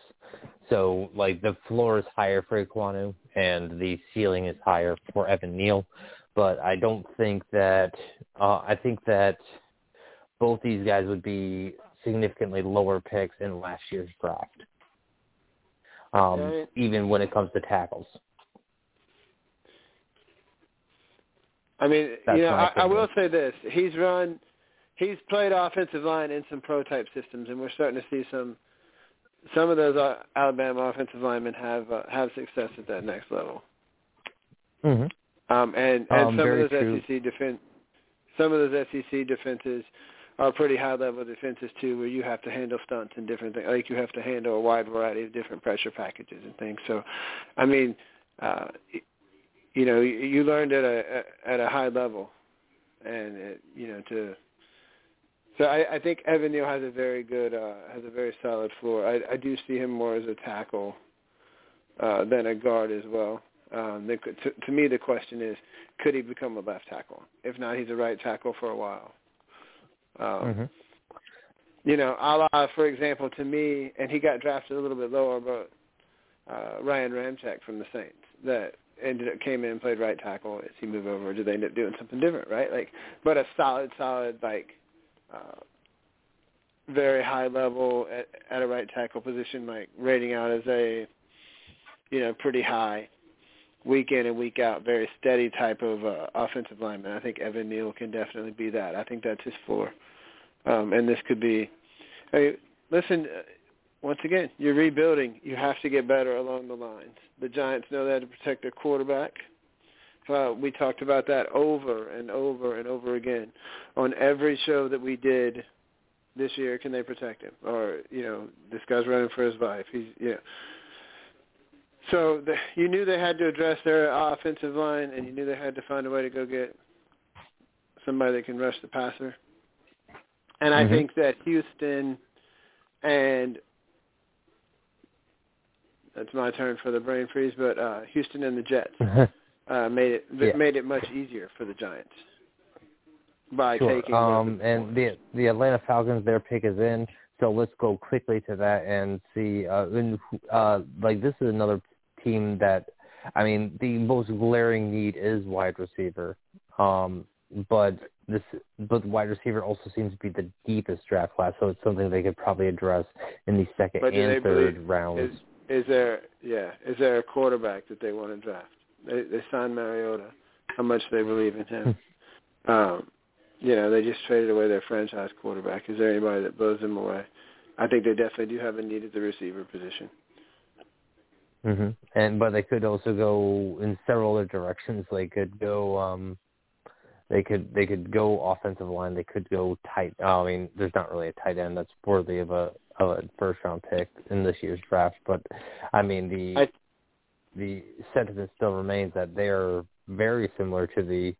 So, like, the floor is higher for Ekwonu, and the ceiling is higher for Evan Neal but I don't think that uh, I think that both these guys would be significantly lower picks in last year's draft. Um, Right. even when it comes to tackles. I mean, That's you know, I, I will say this: he's run, he's played offensive line in some pro type systems, and we're starting to see some. Some of those uh, Alabama offensive linemen have uh, have success at that next level. Mm-hmm. Um, and and Um, some of those true. SEC defense, some of those SEC defenses are pretty high level defenses too, where you have to handle stunts and different things. Like you have to handle a wide variety of different pressure packages and things. So, I mean, uh, you know, you, you learned at a at a high level, and it, you know to. So I, I think Evan Neal has a very good, uh, has a very solid floor. I, I do see him more as a tackle uh, than a guard as well. Um, the, to, to me, the question is, could he become a left tackle? If not, he's a right tackle for a while. Um, Mm-hmm. You know, a la, for example, to me, and he got drafted a little bit lower, but uh, Ryan Ramczyk from the Saints that ended up came in and played right tackle. As he moved over, did they end up doing something different, right? Like, but a solid, solid, like, uh, very high level at, at a right tackle position, like rating out as a, you know, pretty high week in and week out, very steady type of uh, offensive lineman. I think Evan Neal can definitely be that. I think that's his floor. Um, and this could be, I mean, listen, uh, once again, you're rebuilding. You have to get better along the lines. The Giants know have to protect their quarterback. Uh, we talked about that over and over and over again on every show that we did this year. Can they protect him? Or you know, this guy's running for his life. He's yeah. So the, you knew they had to address their offensive line, and you knew they had to find a way to go get somebody that can rush the passer. And I Mhm. think that Houston and that's my turn for the brain freeze, but uh Houston and the Jets (laughs) uh made it Yeah. made it much easier for the Giants by sure. taking Um, and the the Atlanta Falcons, their pick is in. So let's go quickly to that and see. Uh, and, uh, like this is another team that, I mean, the most glaring need is wide receiver. Um, but this, but wide receiver also seems to be the deepest draft class, so it's something they could probably address in the second But and third believe- rounds. is is there yeah, is there a quarterback that they want to draft? They they signed Mariota. How much they believe in him. um you know, they just traded away their franchise quarterback. Is there anybody that blows them away? I think they definitely do have a need at the receiver position. hmm And but they could also go in several other directions. They could go. um They could they could go offensive line. They could go tight. Oh, I mean, there's not really a tight end that's worthy of a of a first round pick in this year's draft. But I mean the I- the sentiment still remains that they are very similar to the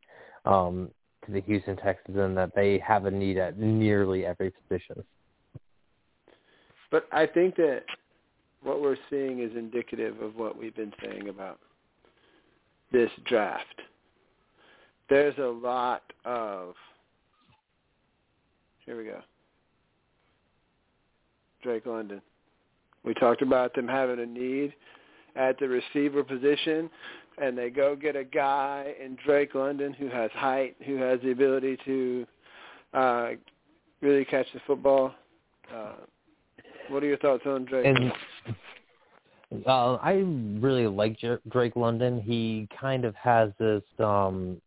um to the Houston Texans in that they have a need at nearly every position. But I think that what we're seeing is indicative of what we've been saying about this draft. There's a lot of here we go. Drake London. We talked about them having a need at the receiver position and they go get a guy in Drake London who has height, who has the ability to uh really catch the football. Uh what are your thoughts on Drake? And uh, I really like Drake London. He kind of has this um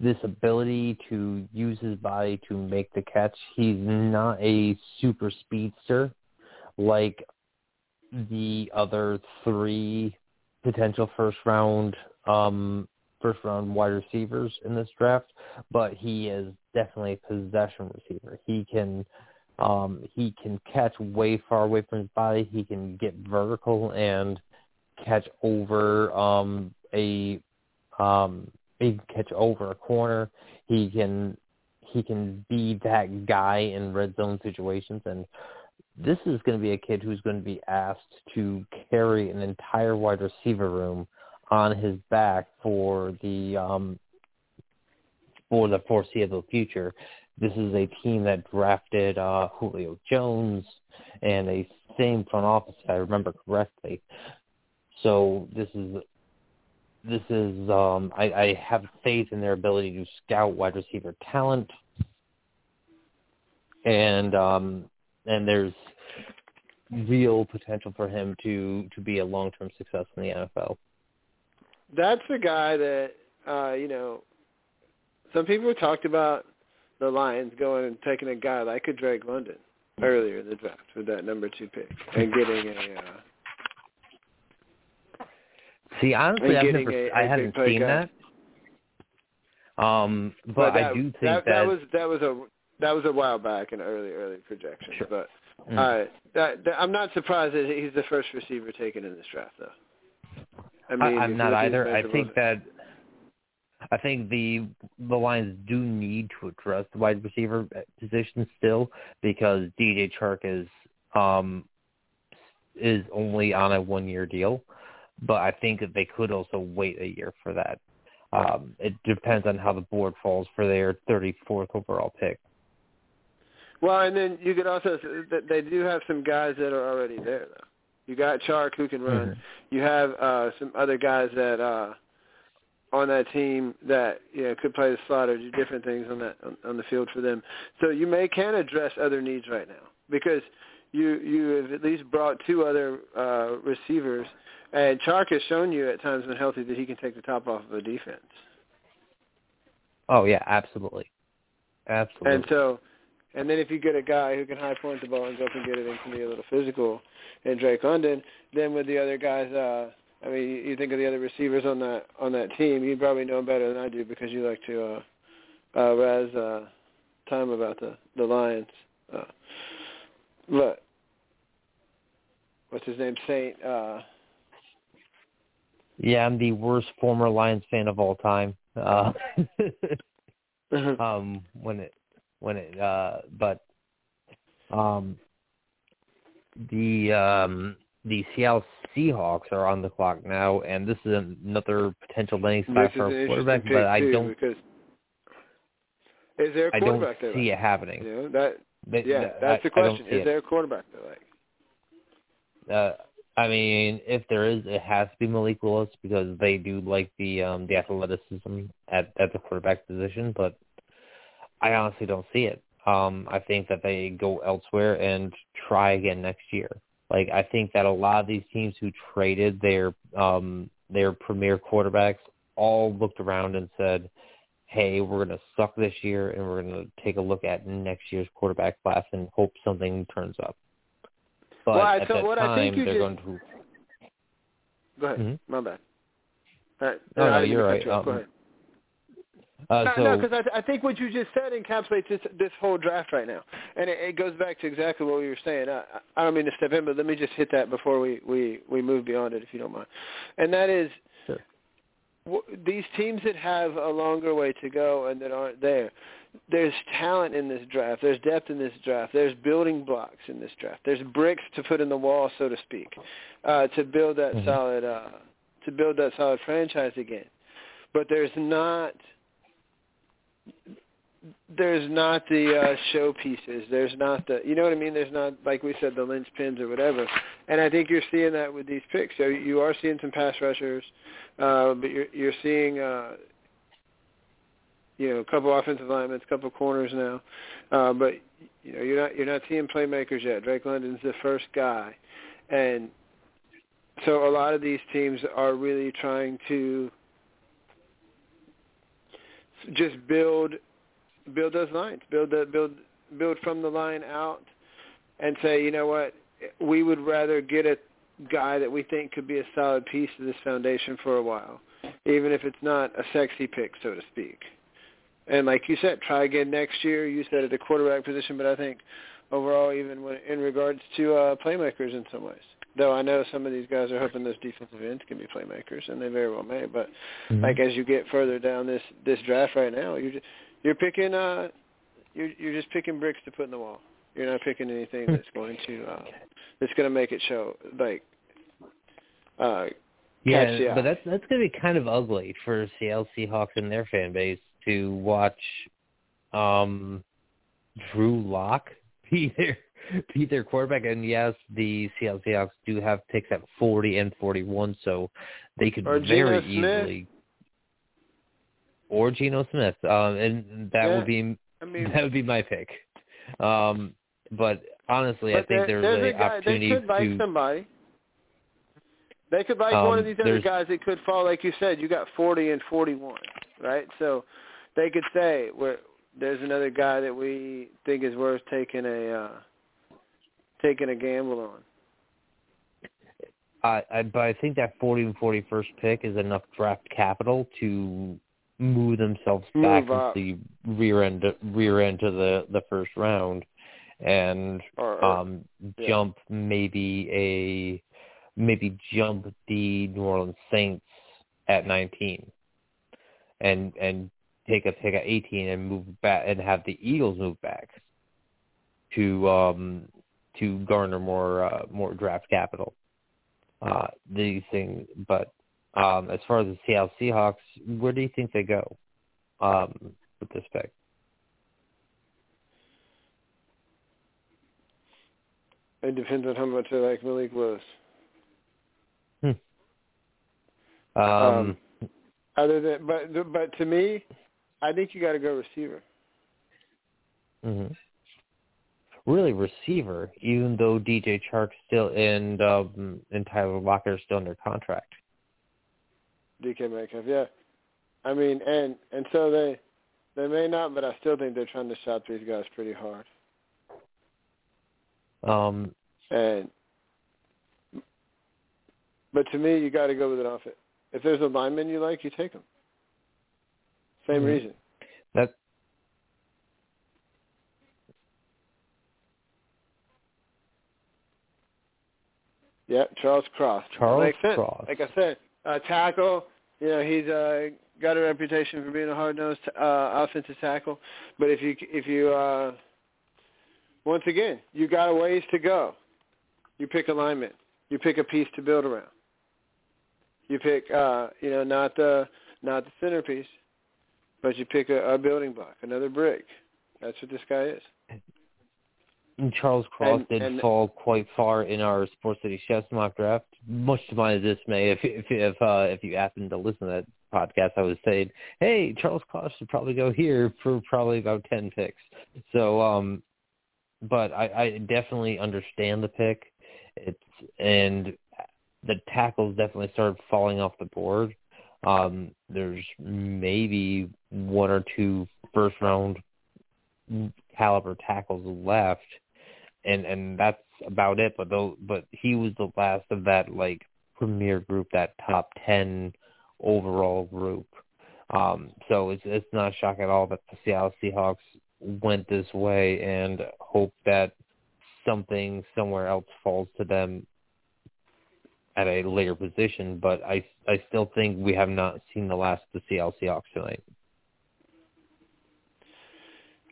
this ability to use his body to make the catch. He's not a super speedster like the other three potential first round um first round wide receivers in this draft, but he is definitely a possession receiver. He can um, he can catch way far away from his body. He can get vertical and catch over um, a um, he can catch over a corner. He can he can be that guy in red zone situations. And this is going to be a kid who's going to be asked to carry an entire wide receiver room on his back for the um, for the foreseeable future. This is a team that drafted uh, Julio Jones and a same front office, if I remember correctly. So this is this is um, I, I have faith in their ability to scout wide receiver talent, and um, and there's real potential for him to to be a long term success in the NFL. That's the guy that uh, you know. Some people talked about the Lions going and taking a guy like a Drake London earlier in the draft with that number two pick and getting a. Uh, See, honestly, I've getting never, a- I a haven't seen guy. that. Um, but, I that, do think that, that, that was that was a that was a while back in early early projections. Sure. But Mm. all right, that, that, I'm not surprised that he's the first receiver taken in this draft, though. I mean, I, I'm not look at his either. I think that I think the the Lions do need to address the wide receiver position still because DJ Chark is um is only on a one year deal, but I think that they could also wait a year for that. Um, it depends on how the board falls for their 34th overall pick. Well, and then you could also they do have some guys that are already there, though. You got Chark who can run. Mhm. You have uh some other guys that uh on that team that you know could play the slot or do different things on that on, on the field for them. So you may can address other needs right now because you you have at least brought two other uh receivers and Chark has shown you at times when healthy that he can take the top off of a defense. Oh yeah, absolutely, absolutely. And so, and then if you get a guy who can high point the ball and go up and get it and can be a little physical, and Drake London, then with the other guys, uh, I mean, you, think of the other receivers on that on that team, you probably know them better than I do because you like to uh, uh, razz uh, time about the the Lions. Uh, but what's his name? Saint. Uh, Yeah, I'm the worst former Lions fan of all time. Uh, Mhm. (laughs) um, when it when it uh, but um, the um, the Seattle Seahawks are on the clock now, and this is another potential landing spot for a quarterback. But I don't because is there a I don't quarterback there? see it happening. You know, that yeah, th- that's I- the question. Is it. there a quarterback they like? Uh, I mean, if there is, it has to be Malik Willis because they do like the um the athleticism at at the quarterback position. But I honestly don't see it. Um, I think that they go elsewhere and try again next year. Like I think that a lot of these teams who traded their um their premier quarterbacks all looked around and said, "Hey, we're going to suck this year, and we're going to take a look at next year's quarterback class and hope something turns up." But Well, I at that what I time, think you they're just- going to Go ahead. Mhm. My bad. All right. No, I no, didn't you're right. off. Go Um, ahead. Uh, no, so no, because I, th- I think what you just said encapsulates this, this whole draft right now, and it, it goes back to exactly what we were saying. I, I don't mean to step in, but let me just hit that before we we we move beyond it, if you don't mind. And that is, Sure. w- these teams that have a longer way to go and that aren't there. There's talent in this draft. There's depth in this draft. There's building blocks in this draft. There's bricks to put in the wall, so to speak, uh, to build that Mhm. solid uh, to build that solid franchise again. But there's not there's not the uh showpieces. There's not the you know what I mean. There's not like we said the linchpins or whatever. And I think you're seeing that with these picks. So you are seeing some pass rushers, uh, but you're you're seeing uh, you know a couple offensive linemen, a couple corners now. Uh, but you know you're not you're not seeing playmakers yet. Drake London's the first guy, and so a lot of these teams are really trying to just build build those lines, build the build build from the line out, and say, you know what, we would rather get a guy that we think could be a solid piece of this foundation for a while, even if it's not a sexy pick, so to speak. And like you said, try again next year. You said at the quarterback position, but I think overall, even when, in regards to uh, playmakers in some ways. Though I know some of these guys are hoping those defensive ends can be playmakers, and they very well may. But Mhm. like as you get further down this this draft right now, you're just, you're picking uh you're you're just picking bricks to put in the wall. You're not picking anything that's going to uh that's going to make it show like uh yeah, catch the eye. but that's that's going to be kind of ugly for Seattle Seahawks and their fan base to watch um Drew Lock (laughs) be their be their quarterback. And yes, the Seattle Seahawks do have picks at forty and forty one, so they could Or very easily or Geno Smith. Um and that Yeah. would be I mean (laughs) that would be my pick. Um, but honestly, I think there- there's, there's an opportunity they could like to. somebody. They could buy Um, one of these other guys that could fall like you said, you got 40 and 41, right? So they could say where there's another guy that we think is worth taking a uh taking a gamble on. I, I, but I think that 40 and 41st pick is enough draft capital to move themselves Move back up. into the rear end, rear end to the the first round, and Or, or um, yeah. jump maybe a maybe jump the New Orleans Saints at 19, and and take a pick at 18 and move back and have the Eagles move back to um to garner more uh, more draft capital. Uh, these things, but um, as far as the Seattle Seahawks, where do you think they go um, with this pick? it depends on how much they like Malik Willis. Um, Um, Other than but but to me, I think you got to go receiver. mhm. Really, receiver, even though DJ Chark still and um, and Tyler Lockett are still under contract. DK Metcalf, yeah. I mean, and and so they they may not, but I still think they're trying to shop these guys pretty hard. Um, And but to me, you got to go with an offense. If there's a lineman you like, you take them. Same Mhm. reason. that Yeah, Charles Cross. Charles Makes sense. Cross. Like I said, uh, tackle. You know, he's uh, got a reputation for being a hard nosed uh, offensive tackle, but if you if you uh, once again you got a ways to go. You pick alignment. You pick a piece to build around. You pick uh, you know not the not the centerpiece, but you pick a, a building block, another brick. That's what this guy is. And Charles Cross And- did and- fall quite far in our Sports City Chefs mock draft, much to my dismay. If if if uh, if you happen to listen to that podcast, I was saying, hey, Charles Cross should probably go here for probably about ten picks. So, um, but I, I definitely understand the pick. It's and the tackles definitely started falling off the board. Um, there's maybe one or two first round caliber tackles left, and and that's about it. But though, but he was the last of that like premier group, that top ten overall group. Um, so it's it's not a shock at all that the Seattle Seahawks went this way and hope that something somewhere else falls to them at a later position. But I I still think we have not seen the last of the Seattle Seahawks tonight.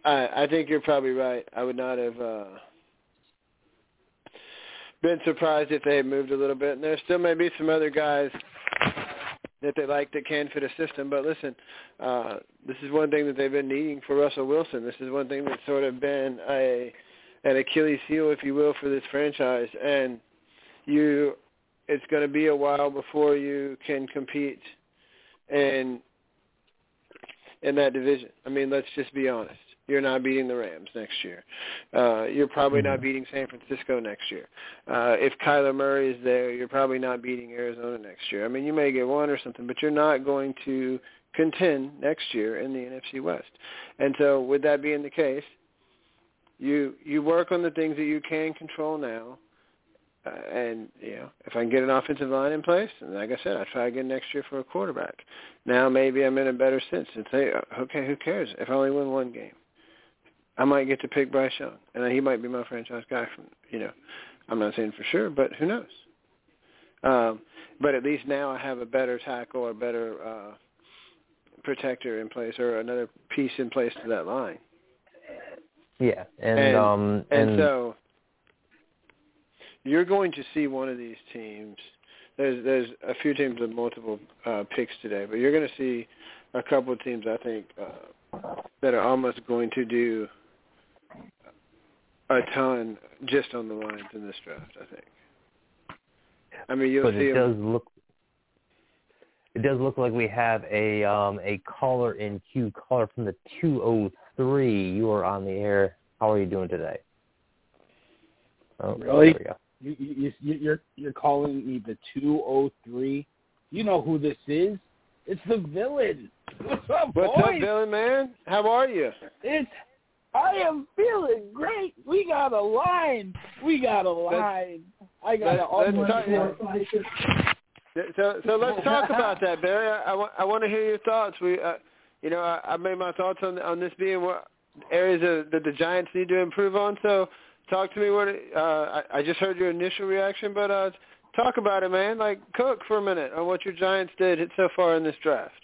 I I think you're probably right. I would not have uh been surprised if they had moved a little bit. And there still may be some other guys that they like that can fit a system. But listen, uh this is one thing that they've been needing for Russell Wilson. This is one thing that's sort of been a an Achilles heel, if you will, for this franchise. And you it's going to be a while before you can compete in in that division. I mean, let's just be honest. You're not beating the Rams next year. Uh, you're probably not beating San Francisco next year. Uh, if Kyler Murray is there, you're probably not beating Arizona next year. I mean, you may get one or something, but you're not going to contend next year in the NFC West. And so, with that being the case, you you work on the things that you can control now. Uh, and you know, if I can get an offensive line in place, and like I said, I try again next year for a quarterback. Now maybe I'm in a better sense and say, okay, who cares if I only win one game? I might get to pick Bryce Young, and he might be my franchise guy. From you know, I'm not saying for sure, but who knows? Um, but at least now I have a better tackle or better uh, protector in place, or another piece in place to that line. Yeah, and, And- um And, so you're going to see one of these teams. There's there's a few teams with multiple uh, picks today, but you're going to see a couple of teams I think uh, that are almost going to do a ton just on the lines in this draft. I think. I mean, you'll but see it 'em- does look it does look like we have a um a caller in queue caller from the 203 you are on the air how are you doing today oh Really? there we go You, you, you, you're you're calling me the 203. You know who this is? It's the villain. (laughs) What's up, What's boys? up, Billy man? How are you? It's I am feeling great. We got a line. We got a line. I got let's- an let's line. So, so let's talk (laughs) about that, Barry. I, I, want, I want to hear your thoughts. We, uh, you know, I, I made my thoughts on on this being what areas of, that the Giants need to improve on. So, talk to me. What uh, I, I just heard your initial reaction, but uh, talk about it, man. Like, cook for a minute on what your Giants did so far in this draft.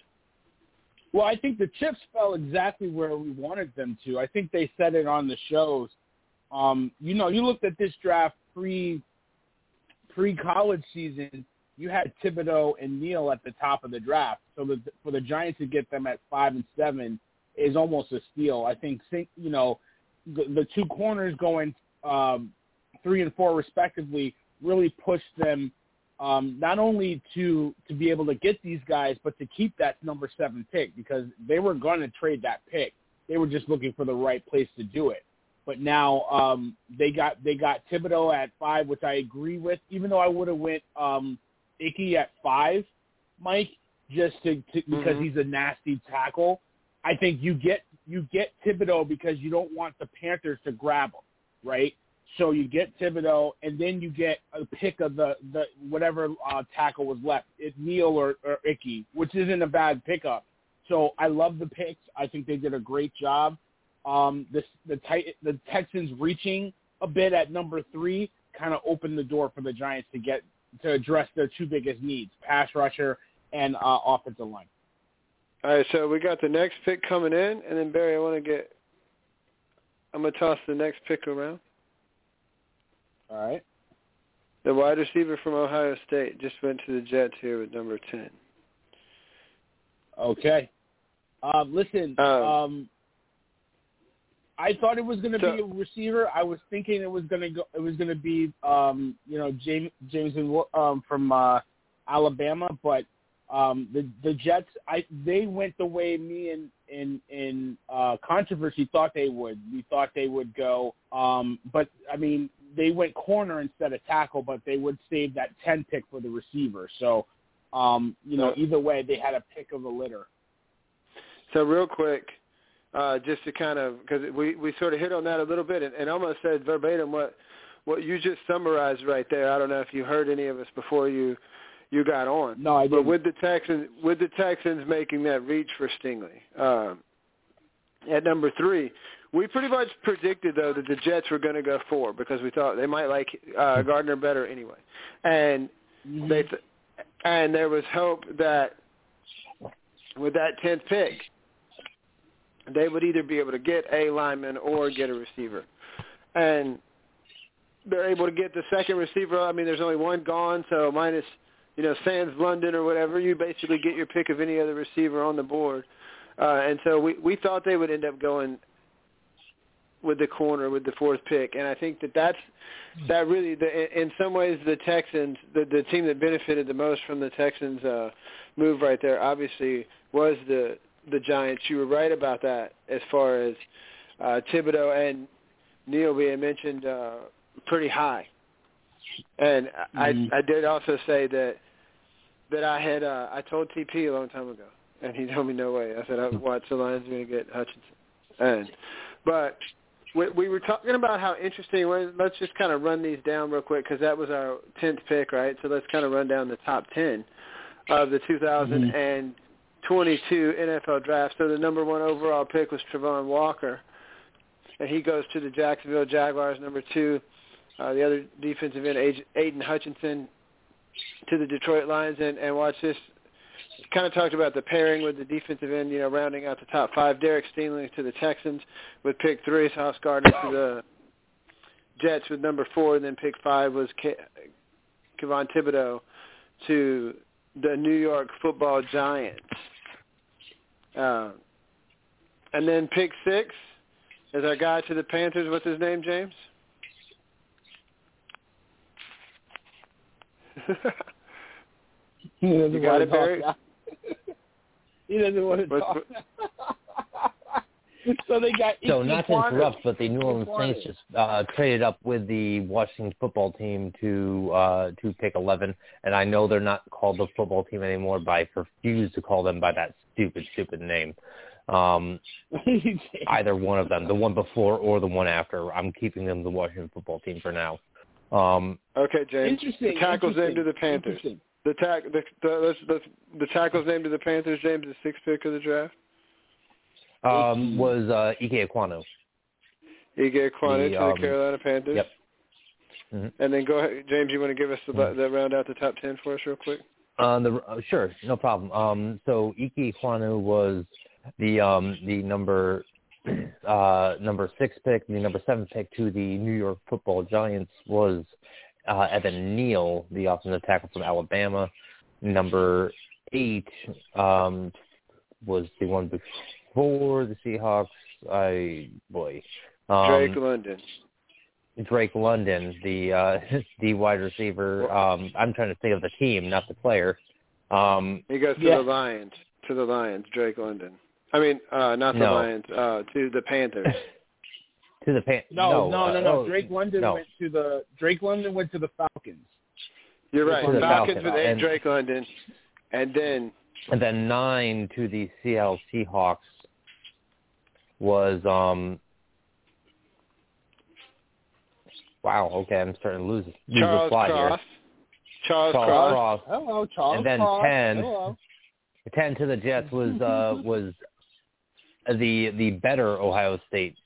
Well, I think the chips fell exactly where we wanted them to. I think they said it on the shows. Um, you know, you looked at this draft pre pre college season. You had Thibodeaux and Neal at the top of the draft, so the, for the Giants to get them at five and seven is almost a steal. I think you know the, the two corners going um, three and four respectively really pushed them um, not only to to be able to get these guys, but to keep that number seven pick because they were going to trade that pick. They were just looking for the right place to do it. But now um, they got they got Thibodeaux at five, which I agree with. Even though I would have went um, Icky at five, Mike, just to, to because Mhm. he's a nasty tackle. I think you get you get Thibodeaux because you don't want the Panthers to grab him, right? So you get Thibodeaux, and then you get a pick of the the whatever uh, tackle was left, it Neal or, or Icky, which isn't a bad pickup. So I love the picks. I think they did a great job. Um, the the the Texans reaching a bit at number three kind of opened the door for the Giants to get to address their two biggest needs: pass rusher and uh, offensive line. All right, so we got the next pick coming in, and then Barry, I want to get. I'm gonna toss the next pick around. All right. The wide receiver from Ohio State just went to the Jets here with number ten. Okay. Um, listen, Um, um, I thought it was going to so- be a receiver. I was thinking it was going to go. It was going to be, um, you know, James Jameson um, from uh, Alabama, but um, the the Jets, I they went the way me and in in uh, controversy thought they would. We thought they would go, um, but I mean, they went corner instead of tackle, but they would save that ten pick for the receiver. So, um, you know, either way, they had a pick of a litter. So real quick, uh, just to kind of because we we sort of hit on that a little bit and, and almost said verbatim what what you just summarized right there. I don't know if you heard any of us before you you got on. No, I didn't. But with the Texans, with the Texans making that reach for Stingley um, at number three, we pretty much predicted though that the Jets were going to go four because we thought they might like uh, Gardner better anyway, and Mm-hmm. they th- and there was hope that with that tenth pick, they would either be able to get a lineman or get a receiver, and they're able to get the second receiver. I mean, there's only one gone, so minus you know Sands London or whatever, you basically get your pick of any other receiver on the board. Uh, and so we we thought they would end up going with the corner with the fourth pick, and I think that that's that really the, in some ways the Texans the the team that benefited the most from the Texans uh, move right there obviously was the the Giants. You were right about that as far as uh, Thibodeaux and Neal being mentioned uh, pretty high, and Mhm. I I did also say that that I had uh, I told TP a long time ago, and he told me no way. I said I watched the Lions are going to get Hutchinson, and but we, we were talking about how interesting. Let's just kind of run these down real quick because that was our tenth pick, right? So let's kind of run down the top ten of the 2022 NFL draft. So the number one overall pick was Travon Walker, and he goes to the Jacksonville Jaguars. Number two, uh, the other defensive end, Aidan Hutchinson, to the Detroit Lions. And, and watch this. Kind of talked about the pairing with the defensive end, you know, rounding out the top five. Derek Stingley to the Texans with pick three. Sauce Gardner to the Jets with number four. And then pick five was Ke- Kayvon Thibodeaux to the New York Football Giants. Uh, and then pick six is our guy to the Panthers. What's his name, James? (laughs) He doesn't You got want it, to Barry? talk. (laughs) he doesn't want to What's- talk. so they got. So Ike not to Ekwonu. interrupt, but the New Orleans Saints just uh, traded up with the Washington football team to uh, to pick 11, and I know they're not called the football team anymore, but I refuse to call them by that stupid, stupid name. Um, (laughs) either one of them, the one before or the one after. I'm keeping them the Washington football team for now. Um, okay, James. Interesting. The tackle's named to the Panthers. Interesting. The tack the the, let's, let's, the tackle's named to the Panthers. James, the sixth pick of the draft. um, was uh, Ike Ekwonu. You get Quanah The, to um, the Carolina Panthers. Yep. Mhm. And then go ahead, James. You want to give us the Mhm. the round out the top ten for us real quick? Uh, the uh, sure, no problem. Um, so Ike Ekwonu was the um the number (clears throat) uh number six pick. The number seven pick to the New York Football Giants was uh, Evan Neal, the offensive tackle from Alabama. Number eight um was the one before the Seahawks. I boy. Um, Drake London. Drake London, the uh, (laughs) the wide receiver. Um, I'm trying to think of the team, not the player. Um, He goes to Yeah. the Lions. To the Lions. Drake London. I mean, uh not the No. Lions. Uh to the Panthers. (laughs) to the pan- No, no, no, uh, no. oh, Drake London no. went to the Drake London went to the Falcons. You're right. The Falcons Falcons. with And- Drake London, and then and then nine to the Seattle Seahawks was um. Wow. Okay, I'm starting to lose lose the Charles plot Cross. here. Charles, Charles Cross. Cross. Hello, Charles. And then Cross. 10. Hello. Ten to the Jets was uh was the the better Ohio State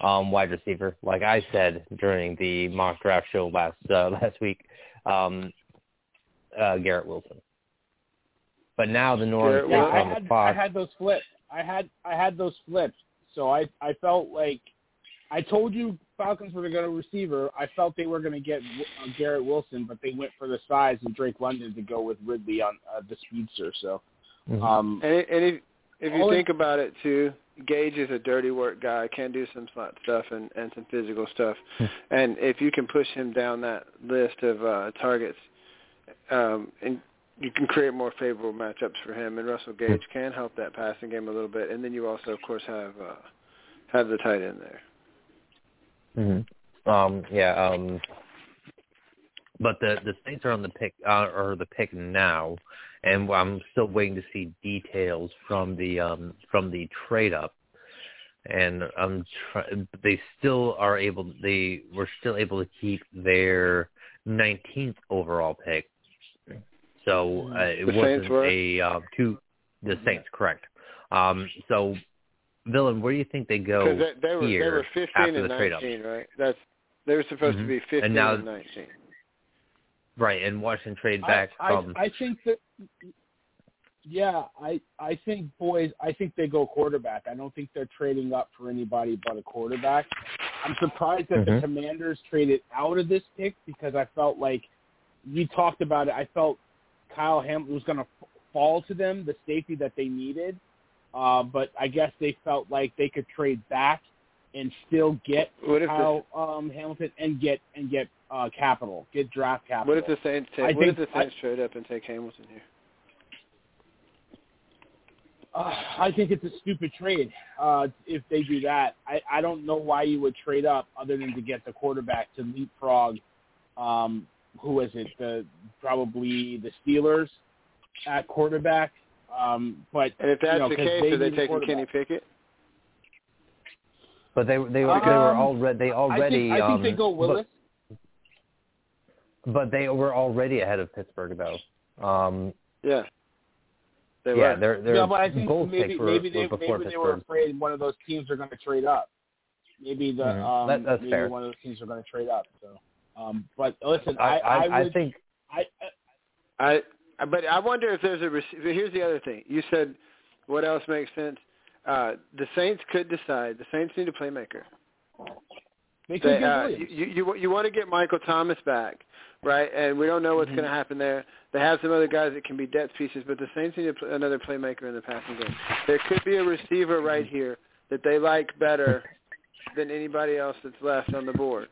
um wide receiver, like I said during the mock draft show last uh, (laughs) last week. Um uh Garrett Wilson. But now the norm Garrett is Yeah, I on the had I had those flips. I had I had those flips. So I I felt like I told you Falcons were going to receiver. I felt they were going to get uh, Garrett Wilson, but they went for the size and Drake London to go with Ridley on uh, the speedster. So Mhm. um, And, and if if you All it- think about it too, Gage is a dirty work guy, can do some slot stuff and and some physical stuff. and if you can push him down that list of uh targets, um, and you can create more favorable matchups for him. And Russell Gage can help that passing game a little bit. And then you also, of course, have uh, have the tight end there. hmm Um, yeah. Um, but the the Saints are on the pick uh, or the pick now, and I'm still waiting to see details from the um from the trade up. And um, try, they still are able. They were still able to keep their 19th overall pick. So uh, it The wasn't a uh, two. The Saints, correct. Um, so, Villain, where do you think they go they, they were here they were 15 after and the trade up? 19, right? That's they were supposed Mhm. to be 15 And now- 19. Right, and Washington trade back I, from I, I think that yeah, I I think boys, I think they go quarterback. I don't think they're trading up for anybody but a quarterback. I'm surprised that Mhm. the Commanders traded out of this pick because I felt like we talked about it. I felt Kyle Hamilton was going to fall to them, the safety that they needed. Uh, but I guess they felt like they could trade back and still get What if Kyle um, Hamilton and get and get uh, capital, get draft capital. what if the Saints I take what if the Saints trade up and take Hamilton here? Uh, I think it's a stupid trade uh, if they do that. I, I don't know why you would trade up other than to get the quarterback to leapfrog. Um, who is it? The probably the Steelers at quarterback. Um, but And if that's you know, the case, they are they taking Kenny. Pickett? But they they were they were Um, already they I already think, I think um, they go Willis. But, but they were already ahead of Pittsburgh though. Um, Yeah. They yeah, were. their their yeah, but I think goals maybe were, maybe they were before maybe they were afraid one of those teams are going to trade up. Maybe the Mhm. um, That- that's maybe fair. one of those teams are going to trade up. So, um, but listen, I, I I, I would think I, I I but I wonder if there's a rec- here's the other thing. You said what else makes sense? Uh the Saints could decide. The Saints need a playmaker. they could They, uh, you you you want to get Michael Thomas back, right? And we don't know what's Mhm. going to happen there. They have some other guys that can be depth pieces, but the Saints need pl- another playmaker in the passing game. There could be a receiver right here that they like better than anybody else that's left on the board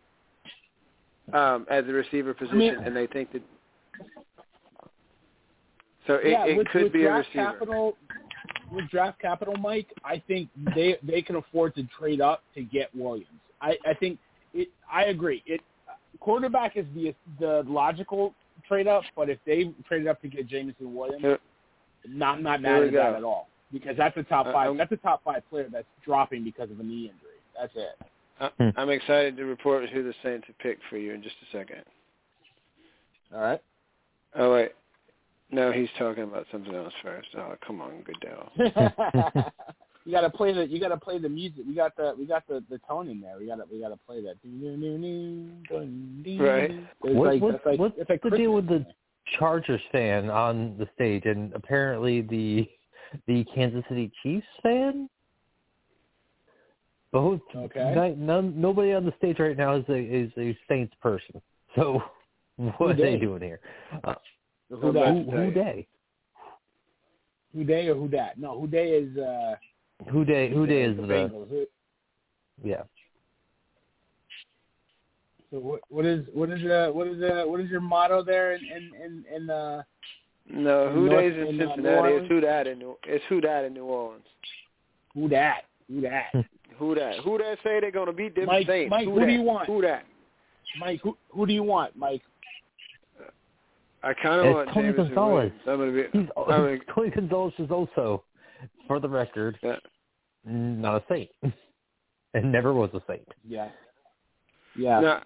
um, as a receiver position, mean- and they think that. So it, yeah, it with, could with be a receiver. capital. With draft capital, Mike, I think they they can afford to trade up to get Williams. I I think it. I agree. It quarterback is the the logical trade up, but if they traded up to get Jameson Williams, Here- not I'm not here mad we at that at all because that's a top Uh, five. um, that's a top five player that's dropping because of a knee injury. That's it. I- Hmm. I'm excited to report who the Saints have picked for you in just a second. All right. Oh wait, no, he's talking about something else first. Oh, come on, Goodell. (laughs) (laughs) you gotta play the you gotta play the music. We got the we got the the tone in there. We gotta we gotta play that. Right. It's What- like, what- it's like, what's it's like the deal with the Chargers fan on the stage, and apparently the the Kansas City Chiefs fan. Both. Okay. ni- None, nobody on the stage right now is a is a Saints person. So (laughs) what are they they? doing here? Uh, Who Who that? who, who day? Who day or who dat? No, who day is uh Who day? Who day is the the? Yeah. So what what is what is uh what is uh what is your motto there in in in, in uh No, who North- days in in, uh, Cincinnati? It's who that in New, it's who that in New Orleans. who dat? Who dat? (laughs) Who that? Who that say they're gonna beat them Mike- Saints? Mike, who, who do you want? Who that? Mike, who who do you want, Mike? I kind of want Tony Jameson Gonzalez. I'm gonna be. He's, I mean, (laughs) Tony Gonzalez is also, for the record, Yeah. not a Saint, (laughs) and never was a Saint. Yeah. Yeah. no,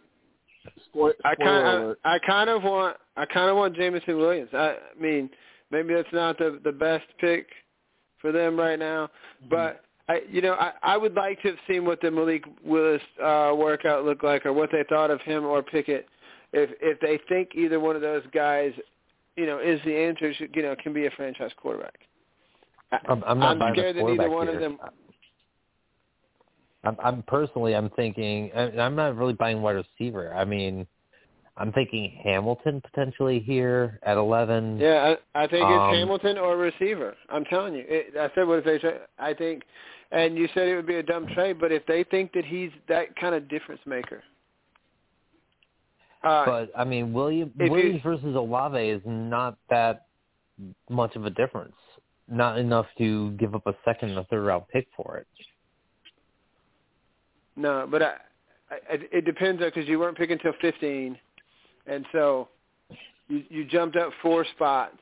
Spoil- I kind of, alert. I kind of want, I kind of want Jameson Williams. I, I mean, maybe that's not the the best pick for them right now, Mm-hmm. but I, you know, I, I would like to have seen what the Malik Willis uh, workout looked like, or what they thought of him or Pickett. If if they think either one of those guys you know, is the answer. You know, can be a franchise quarterback. I'm, I'm not buying scared that quarterback one here. of them. I'm, I'm personally, I'm thinking, and I'm not really buying wide receiver. I mean, I'm thinking Hamilton potentially here at 11. Yeah, I, I think Um, it's Hamilton or receiver. I'm telling you. It, I said what if they say. I think, and you said it would be a dumb trade, but if they think that he's that kind of difference maker. Uh, But I mean, William if you- Williams versus Olave is not that much of a difference. Not enough to give up a second or third round pick for it. No, but I, I, it depends though, because you weren't picking until 15, and so you you jumped up four spots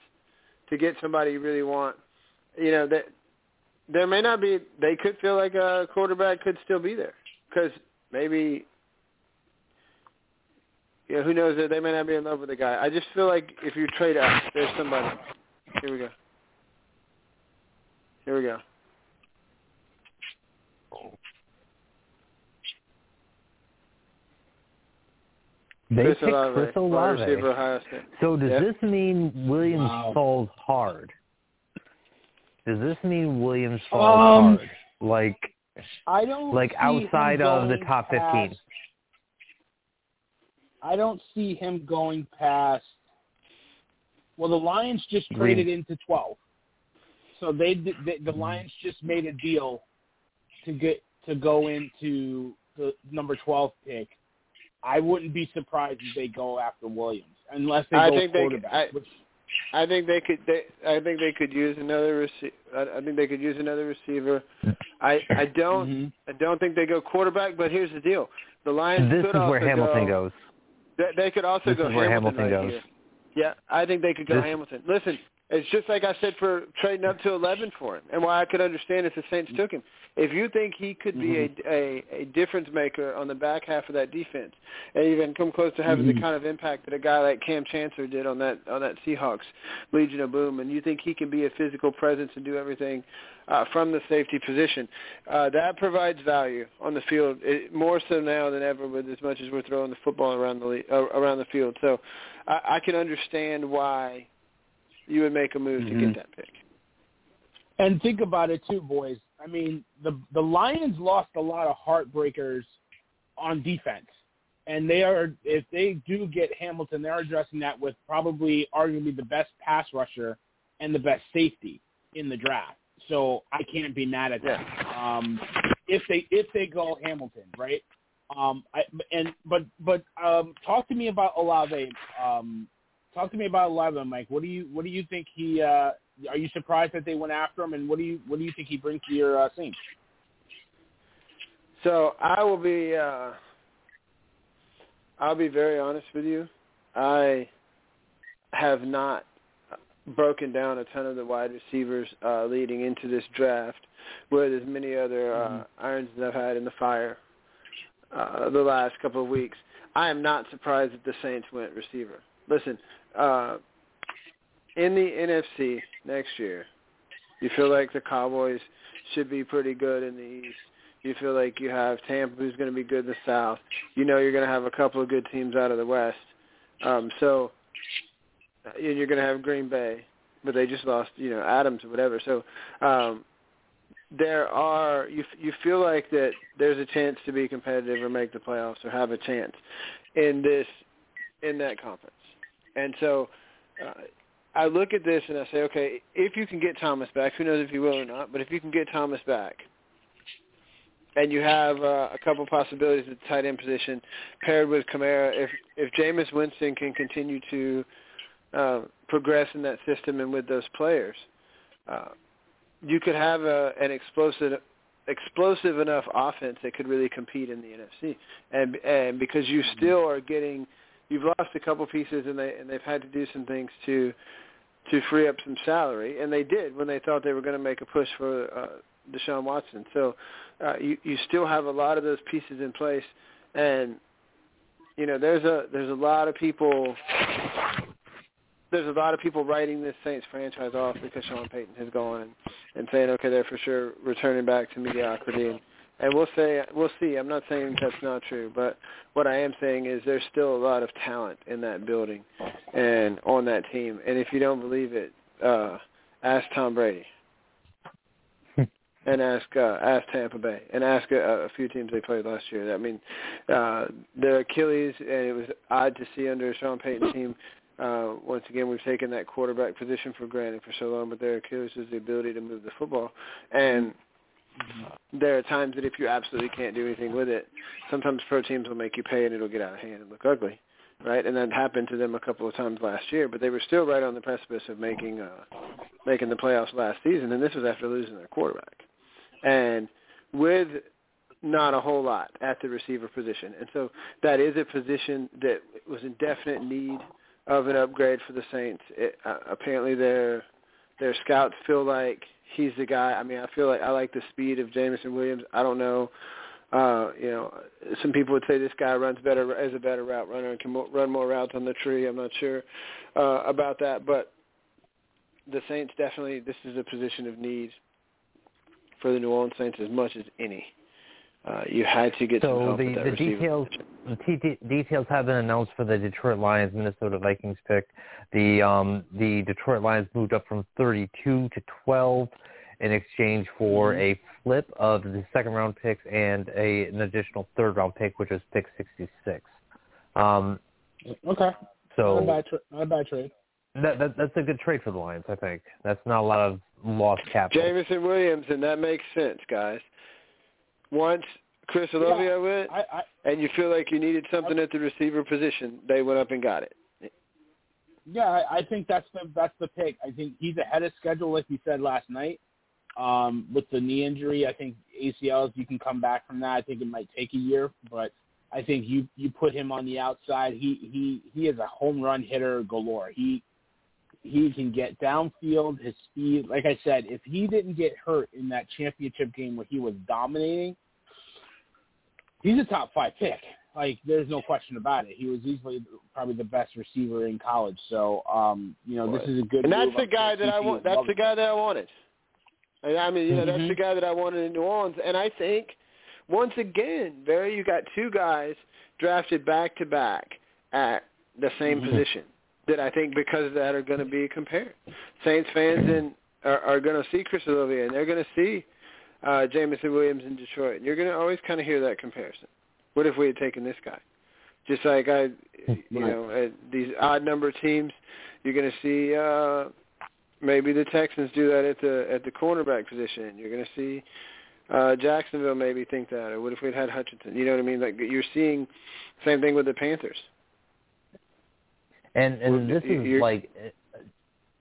to get somebody you really want. You know that there may not be. They could feel like a quarterback could still be there because maybe. You know, who knows? They may not be in love with the guy. I just feel like if you trade up, there's somebody. Here we go. Here we go. They Chris picked Olave, Chris Olave. receiver, So does Yeah. this mean Williams Wow. falls hard? Does this mean Williams falls Um, hard? Like I don't like outside of the top 15? Past- I don't see him going past. Well, the Lions just Green. traded into 12, so they, they the Lions just made a deal to get to go into the number 12 pick. I wouldn't be surprised if they go after Williams unless they I go think they- quarterback. I- which, I think they could. They, I think they could use another receiver. I, I think they could use another receiver. I I don't. Mhm. I don't think they go quarterback. But here's the deal: the Lions This could is also where Hamilton go, goes. They, they could also This go Hamilton, Hamilton right here. Yeah, I think they could go This- Hamilton. Listen, it's just like I said for trading up to 11 for him, and why I could understand if the Saints took him. If you think he could be Mm-hmm. a, a a difference maker on the back half of that defense, and even come close to having Mm-hmm. the kind of impact that a guy like Cam Chancellor did on that on that Seahawks Legion of Boom, and you think he can be a physical presence and do everything uh, from the safety position, uh, that provides value on the field it, more so now than ever. With as much as we're throwing the football around the le- uh, around the field, so I, I can understand why you would make a move to Mhm. get that pick. And think about it too, boys. I mean, the the Lions lost a lot of heartbreakers on defense, and they are if they do get Hamilton, they're addressing that with probably arguably the best pass rusher and the best safety in the draft. So I can't be mad at that. Um, if they if they go Hamilton, right? Um, I, and but but um, talk to me about Olave. Um, talk to me about Olave, Mike. What do you what do you think he? Uh, are you surprised that they went after him? And what do you what do you think he brings to your uh, Saints? So I will be. Uh, I'll be very honest with you. I have not broken down a ton of the wide receivers uh, leading into this draft, with as many other uh, irons as I've had in the fire uh, the last couple of weeks. I am not surprised that the Saints went receiver. Listen, uh, in the NFC next year, you feel like the Cowboys should be pretty good in the East. You feel like you have Tampa, who's going to be good in the South. You know you're going to have a couple of good teams out of the West. Um, so, and you're going to have Green Bay, but they just lost, you know, Adams or whatever. So, um, there are you you feel like that there's a chance to be competitive or make the playoffs or have a chance in this in that conference. And so uh, I look at this and I say, okay, if you can get Thomas back, who knows if you will or not, but if you can get Thomas back, and you have uh, a couple possibilities at the tight end position paired with Kamara, if if Jameis Winston can continue to uh, progress in that system and with those players, uh, you could have a, an explosive explosive enough offense that could really compete in the NFC. And and because you still are getting you've lost a couple pieces and they and they've had to do some things to to free up some salary and they did when they thought they were going to make a push for uh Deshaun Watson. So uh you you still have a lot of those pieces in place and you know there's a there's a lot of people there's a lot of people writing this Saints franchise off because Sean Payton has gone and, saying, okay, they're for sure returning back to mediocrity and, and we'll say we'll see. I'm not saying that's not true, but what I am saying is there's still a lot of talent in that building and on that team. And if you don't believe it, uh, ask Tom Brady (laughs) and ask uh, ask Tampa Bay and ask a, a few teams they played last year. I mean, uh, their Achilles, and it was odd to see under a Sean Payton team. Uh, once again, we've taken that quarterback position for granted for so long, but their Achilles is the ability to move the football. And there are times that if you absolutely can't do anything with it, sometimes pro teams will make you pay and it'll get out of hand and look ugly, right? And that happened to them a couple of times last year, but they were still right on the precipice of making uh, making the playoffs last season, and this was after losing their quarterback and with not a whole lot at the receiver position. And so that is a position that was in definite need of an upgrade for the Saints. It, uh, apparently their their scouts feel like he's the guy. I mean, I feel like I like the speed of Jameson Williams. I don't know uh, you know, some people would say this guy runs better as a better route runner and can mo- run more routes on the tree. I'm not sure uh, about that, but the Saints definitely this is a position of need for the New Orleans Saints as much as any. Uh, you had to get so some help the, with that the details the t- details have been announced for the Detroit Lions Minnesota Vikings pick. The um the Detroit Lions moved up from 32 to 12 in exchange for Mm-hmm. a flip of the second round picks and a an additional third round pick, which was pick 66. Um, Okay. Not a so tra- not a bad trade. that, that that's a good trade for the Lions, I think. That's not a lot of lost capital. Jameson Williams, and that makes sense, guys. Once Chris Olave went, I, I and you feel like you needed something at the receiver position, they went up and got it. yeah, I, I think that's the that's the pick. I think he's ahead of schedule, like you said last night. Um, with the knee injury, I think ACLs you can come back from that. I think it might take a year, but I think you you put him on the outside. He he he is a home run hitter galore. He he can get downfield. His speed, like I said, if he didn't get hurt in that championship game where he was dominating, he's a top five pick. Like there's no question about it. He was easily probably the best receiver in college. So um, you know this is a good. And that's the guy that I want. That's the guy that I wanted. And I mean, you know, that's Mhm. the guy that I wanted in New Orleans. And I think once again, Barry, you got two guys drafted back to back at the same Mhm. position that I think because of that are going to be compared. Saints fans and are, are going to see Chris Olave and they're going to see uh, Jameson Williams in Detroit. And you're going to always kind of hear that comparison. What if we had taken this guy? Just like I, you know, at these odd number teams, you're going to see uh, maybe the Texans do that at the at the cornerback position. You're going to see uh, Jacksonville maybe think that, or what if we'd had Hutchinson? You know what I mean? Like you're seeing same thing with the Panthers. And and Well, this is like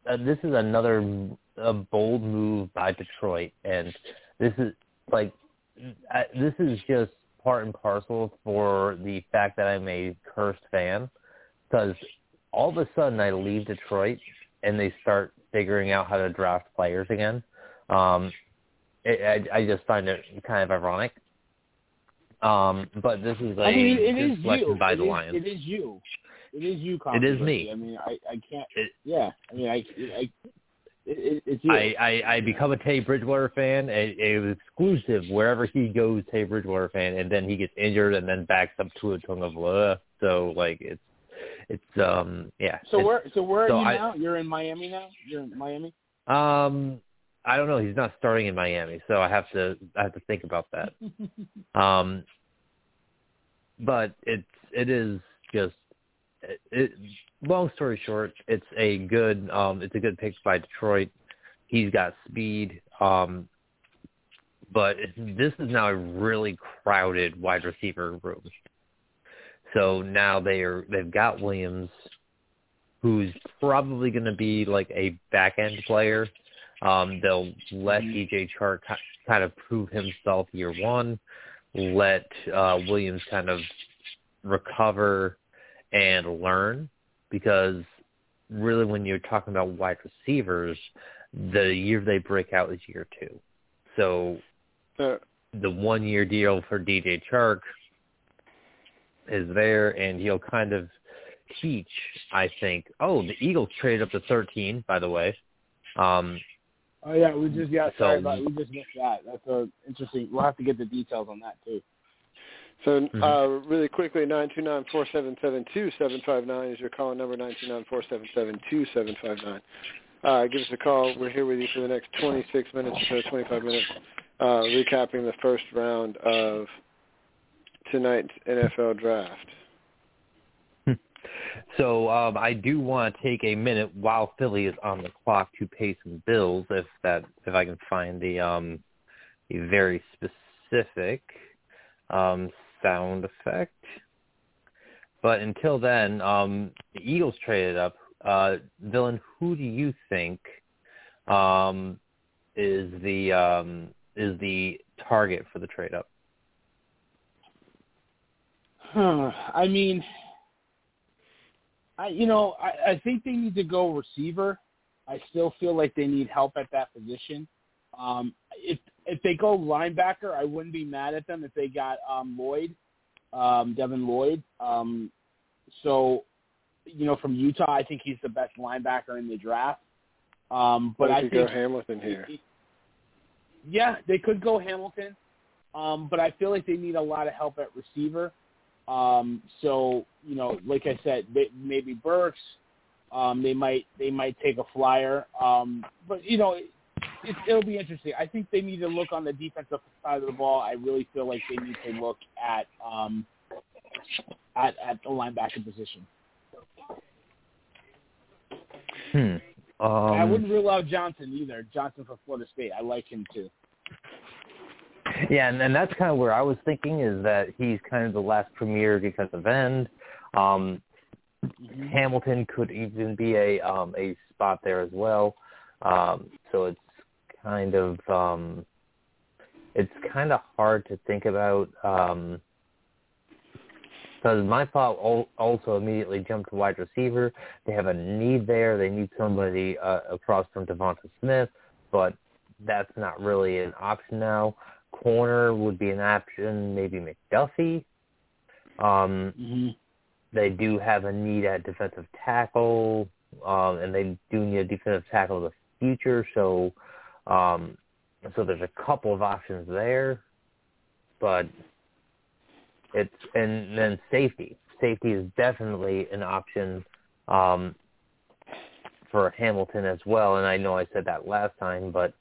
uh, this is another a bold move by Detroit, and this is like I, this is just part and parcel for the fact that I'm a cursed fan, because all of a sudden I leave Detroit and they start figuring out how to draft players again. Um, it, I, I just find it kind of ironic. Um, but this is a I mean, it is you. by It the is- Lions. It is you. It is you. It is me. I mean, I I can't. It- yeah. I mean, I I. It, it, it's you. I, I, I become a Tay Bridgewater fan. It, it was exclusive wherever he goes, Tay Bridgewater fan, and then he gets injured and then backs up Tua Tagovailoa. So like it's it's um yeah. so where so where are so you I- now? You're in Miami now. You're in Miami. um I don't know. He's not starting in Miami, so I have to I have to think about that. (laughs) um, but it's it is just it, it. Long story short, it's a good um it's a good pick by Detroit. He's got speed. Um, but this is now a really crowded wide receiver room. So now they are they've got Williams, who's probably going to be like a back end player. Um, they'll let DJ Chark ki- kind of prove himself year one, let uh, Williams kind of recover and learn because really when you're talking about wide receivers, the year they break out is year two. So Uh, the one year deal for DJ Chark is there and he'll kind of teach, I think. Oh, the Eagles traded up to 13, by the way. Um, Oh yeah, we just yeah. Sorry So- about we just missed that. That's uh, interesting. We'll have to get the details on that too. So Mhm. uh, really quickly, nine two nine four seven seven two seven five nine is your call number. Nine two nine four seven seven two seven five nine. Uh, give us a call. We're here with you for the next 26 minutes or so, 25 minutes, uh, recapping the first round of tonight's NFL draft. So um, I do want to take a minute while Philly is on the clock to pay some bills, if that if I can find the um, a very specific um, sound effect. But until then, um, the Eagles traded up. Uh, Dylan, who do you think um, is the um, is the target for the trade up? Huh. I mean, I you know I, I think they need to go receiver. I still feel like they need help at that position. Um, if if they go linebacker, I wouldn't be mad at them if they got um, Lloyd, um, Devin Lloyd. Um, so, you know, from Utah, I think he's the best linebacker in the draft. Um, but I think go Hamilton here. yeah, they could go Hamilton, um, but I feel like they need a lot of help at receiver. Um, so you know, like I said, they, maybe Burks. Um, they might they might take a flyer, um, but you know, it, it, it'll be interesting. I think they need to look on the defensive side of the ball. I really feel like they need to look at um, at at the linebacker position. Hmm. Um, I wouldn't rule out Johnson either. Johnson from Florida State. I like him too. Yeah, and, and that's kind of where I was thinking is that he's kind of the last premier defensive end. Um, Hamilton could even be a um, a spot there as well. Um, so it's kind of um, it's kind of hard to think about um, because my thought also immediately jumped to wide receiver. They have a need there. They need somebody uh, across from DeVonta Smith, but that's not really an option now. Corner would be an option, maybe McDuffie. Um, Mm-hmm. they do have a need at defensive tackle, um, and they do need a defensive tackle in the future. So, um, so there's a couple of options there, but it's and then safety. Safety is definitely an option um, for Hamilton as well. And I know I said that last time, but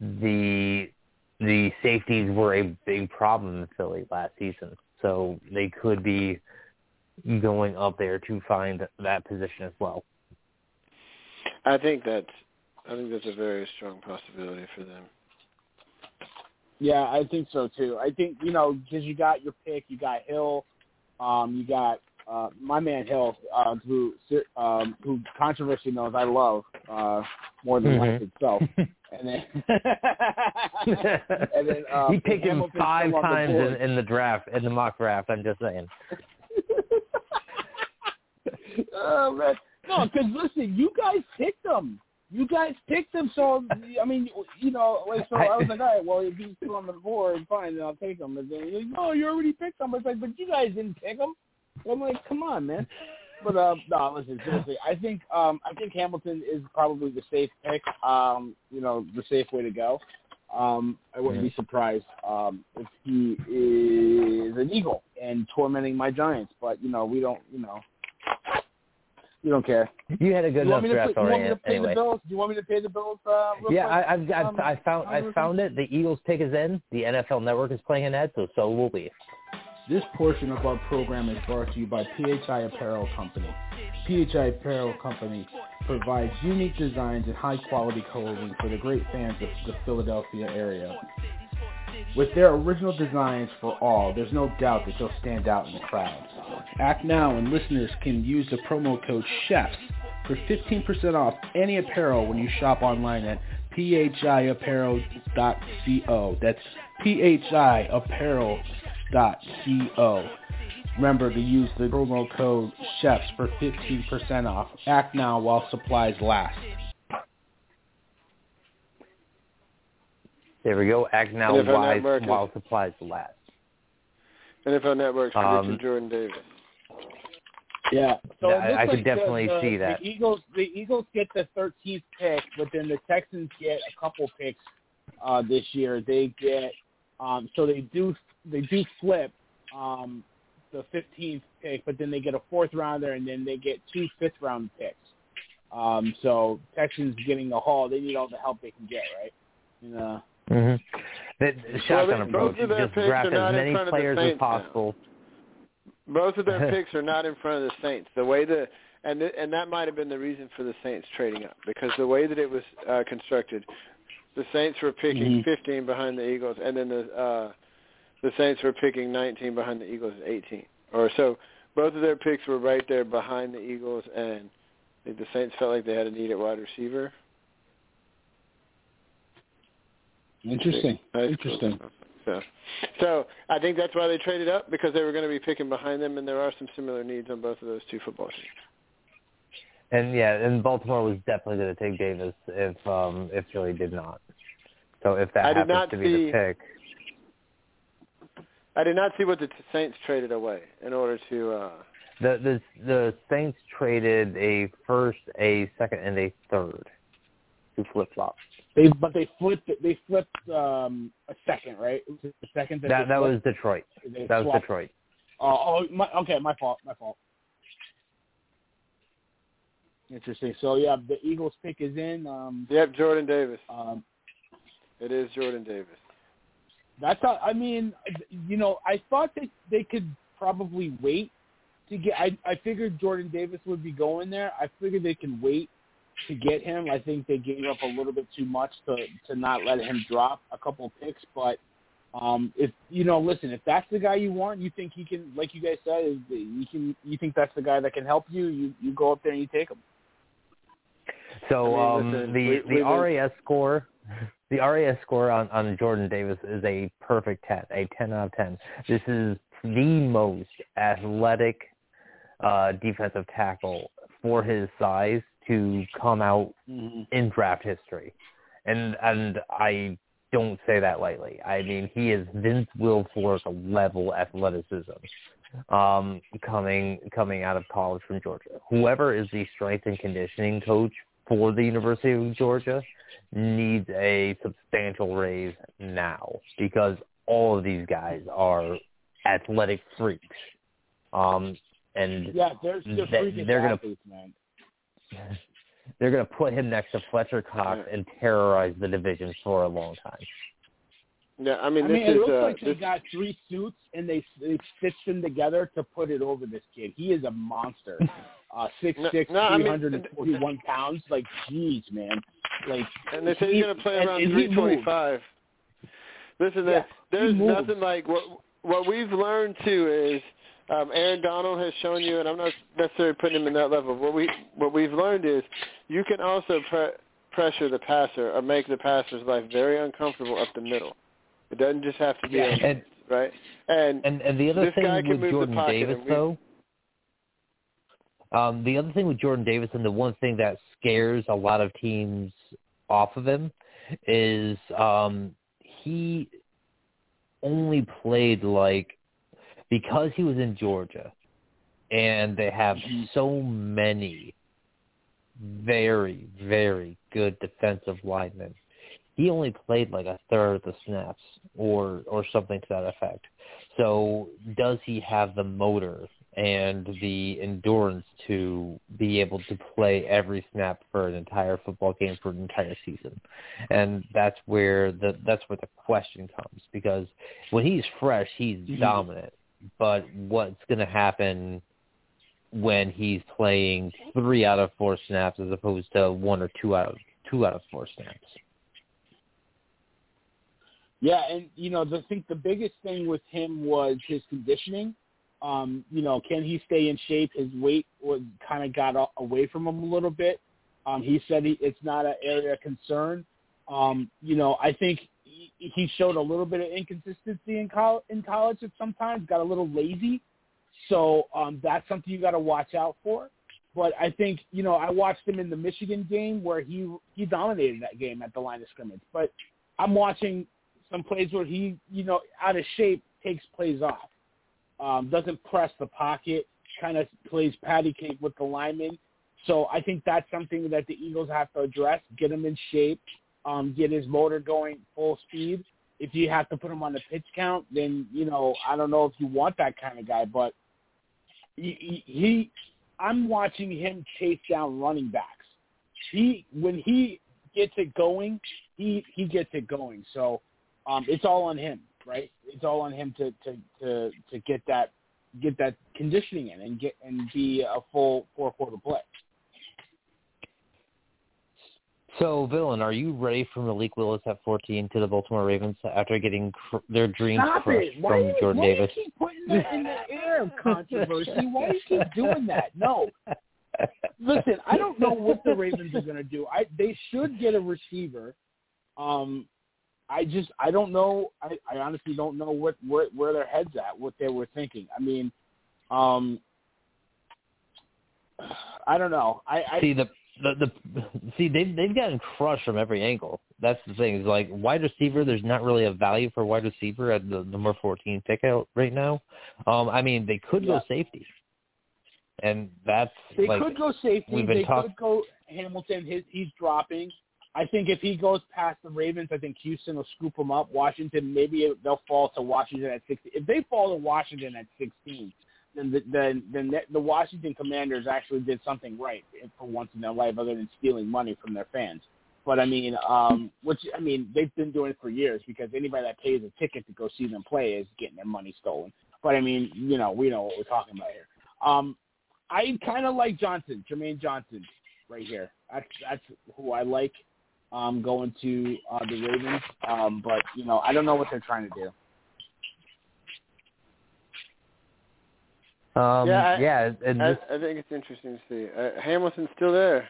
the the safeties were a big problem in Philly last season. So they could be going up there to find that position as well. I think that's I think that's a very strong possibility for them. Yeah, I think so too. I think you know because you got your pick, you got Hill, um, you got uh, my man Hill, uh, who um, who controversy knows I love uh, more than life Mhm. itself, (laughs) and then (laughs) and then (laughs) um, he picked him five still the times in, in the draft, in the mock draft. I'm just saying. oh man, no, because listen, you guys picked them. You guys picked them, so I mean, you know, like so. I was like, all right, well, if he's still on the board, fine, then I'll take him. And then, like, no, you already picked him. It's like, but you guys didn't pick him. I'm like, come on, man. But uh, no, listen, seriously, I think um, I think Hamilton is probably the safe pick. Um, you know, the safe way to go. Um, I wouldn't be surprised um, if he is an Eagle and tormenting my Giants. But you know, we don't. You know, you don't care. You had a good you want enough me draft pay, you want me already. to pay Anyway, the bills? Do you want me to pay the bills? Uh, real yeah, quick? I, I've, I've Um, I found I found it. The Eagles pick is in. The NFL Network is playing an ad, so so will we. This portion of our program is brought to you by PHI Apparel Company. PHI Apparel Company provides unique designs and high quality clothing for the great fans of the Philadelphia area. With their original designs for all, there's no doubt that you'll stand out in the crowd. Act now and listeners can use the promo code CHEFS for 15% off any apparel when you shop online at phiapparel.co. That's phiapparel.co. Remember to use the promo code CHEFS for 15% off. Act now while supplies last. There we go. Act now while, while supplies last. NFL Network's Um, predicting Jordan Davis. Yeah, so Yeah, I- I could like the- definitely the, see that. The Eagles, the Eagles get the 13th pick, but then the Texans get a couple picks uh, this year. They get um, so they do they do flip um, the 15th pick, but then they get a fourth rounder, and then they get two fifth round picks. Um, so Texans getting a haul. They need all the help they can get, right? And, uh, hmm The, the Well, shotgun they- approach both of is their just picks draft as many front of the players as possible. now. Both of their (laughs) picks are not in front of the Saints. The way the and th- and that might have been the reason for the Saints trading up because the way that it was uh, constructed, the Saints were picking Mhm. 15 behind the Eagles, and then the uh, the Saints were picking 19 behind the Eagles at 18. Or so both of their picks were right there behind the Eagles, and the Saints felt like they had a need at wide receiver. interesting. Interesting. So, so I think that's why they traded up because they were going to be picking behind them, and there are some similar needs on both of those two football teams. And yeah, and Baltimore was definitely going to take Davis if um if Philly did not. So if that I happens to be see- the pick, I did not see what the Saints traded away in order to. uh the the the Saints traded a first, a second, and a third to flip flop. They but they flipped it. They flipped um, a second, right? It was the second that That that was. Detroit. They That was Detroit. Oh, oh my, okay, my fault, my fault. Interesting. So yeah, the Eagles pick is in. Um, Yep, Jordan Davis. um, It is Jordan Davis. that's how, I mean, you know, I thought that they could probably wait to get. I I figured Jordan Davis would be going there. I figured they can wait to get him. I think they gave up a little bit too much to to not let him drop a couple picks, but. Um, if you know, listen, if that's the guy you want, you think he can, like you guys said, you can, you think that's the guy that can help you. You you go up there and you take him. So I mean, um, listen, the we- the we've RAS score, (laughs) the RAS score on on Jordan Davis is a perfect ten, a ten out of ten. This is the most athletic uh, defensive tackle for his size to come out in draft history, and and I don't say that lightly. I mean, he is Vince Wilfork level athleticism um, coming coming out of college from Georgia. Whoever is the strength and conditioning coach for the University of Georgia needs a substantial raise now because all of these guys are athletic freaks. Um, and Yeah, they're they're they, they're gonna- athletes, man. (laughs) they're going to put him next to Fletcher Cox and terrorize the division for a long time. Yeah, I mean I this mean, it is looks uh, like they this, got three suits and they they stitched them together to put it over this kid. He is a monster. (laughs) Uh, six No, six, no, I mean, three hundred and forty one pounds. Like, jeez, man. Like, and they say he's going to play around three twenty-five. Listen, Yeah, there's nothing like what what we've learned too is um, Aaron Donald has shown you, and I'm not necessarily putting him in that level. What we what we've learned is you can also pre- pressure the passer or make the passer's life very uncomfortable up the middle. It doesn't just have to be Yeah, and- right. And And and the other thing with Jordan Davis we- though, um, the other thing with Jordan Davis and the one thing that scares a lot of teams off of him is um, he only played like because he was in Georgia and they have so many very very good defensive linemen. He only played like a third of the snaps or or something to that effect. So does he have the motor and the endurance to be able to play every snap for an entire football game for an entire season? And that's where the that's where the question comes because when he's fresh, he's Mhm. dominant. But what's going to happen when he's playing three out of four snaps as opposed to one or two out of two out of four snaps? Yeah, and you know, I think the biggest thing with him was his conditioning. Um, you know, can he stay in shape? His weight was kind of got away from him a little bit. Um, he said he, it's not an area of concern. Um, you know, I think he, showed a little bit of inconsistency in college. In college, at sometimes got a little lazy. So um, that's something you got to watch out for. But I think you know, I watched him in the Michigan game where he he dominated that game at the line of scrimmage. But I'm watching some plays where he, you know, out of shape takes plays off, um, doesn't press the pocket. kind of plays patty cake with the linemen. So I think that's something that the Eagles have to address, get him in shape, um, get his motor going full speed. If you have to put him on the pitch count, then, you know, I don't know if you want that kind of guy, but he, he, I'm watching him chase down running backs. He when he gets it going, he he gets it going. So um, it's all on him, right? It's all on him to to to to get that get that conditioning in and get and be a full four quarter play. So, Villain, are you ready for Malik Willis at 14 to the Baltimore Ravens after getting cr- their dreams Stop crushed! Why from you, Jordan why Davis? do you keep putting that in the air of controversy? Why do you keep doing that? No. Listen, I don't know what the Ravens are going to do. I they should get a receiver. Um, I just I don't know. I, I honestly don't know what where where their heads at, what they were thinking. I mean, um, I don't know. I, I see the the the see they've they've gotten crushed from every angle. That's the thing. Is like wide receiver. There's not really a value for wide receiver at the number 14 pick out right now. Um, I mean they could Yeah. go safety, and that's They like could go safety. we've been They talk- could go Hamilton. His he's dropping. I think if he goes past the Ravens, I think Houston will scoop him up. Washington, maybe they'll fall to Washington at 16. If they fall to Washington at 16, then the, then the, the Washington Commanders actually did something right for once in their life, other than stealing money from their fans. But I mean, um, which I mean, they've been doing it for years because anybody that pays a ticket to go see them play is getting their money stolen. But I mean, you know, we know what we're talking about here. Um, I kind of like Johnson, Jermaine Johnson, right here. That's that's who I like um, going to uh, the Ravens. Um, but you know, I don't know what they're trying to do. Um, Yeah, I- yeah, and I, this, I think it's interesting to see. Uh, Hamilton's still there.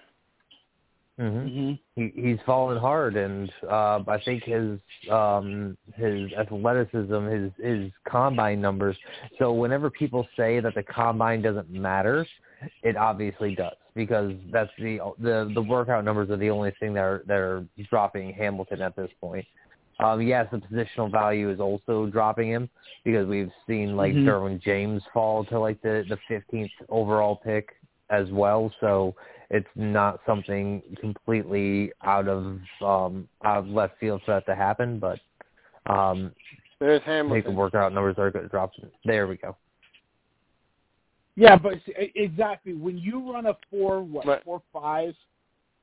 mhm. Mm-hmm. he he's fallen hard and uh I think his um his athleticism, his his combine numbers. So whenever people say that the combine doesn't matter, it obviously does because that's the the the workout numbers are the only thing that are that are dropping Hamilton at this point. Um yes, the positional value is also dropping him because we've seen like Mhm. Derwin James fall to like the the 15th overall pick as well. So it's not something completely out of um out of left field for that to happen, but um There's I think the Hamilton. workout numbers are going to drop. There we go. Yeah, but exactly when you run a four what Right. four five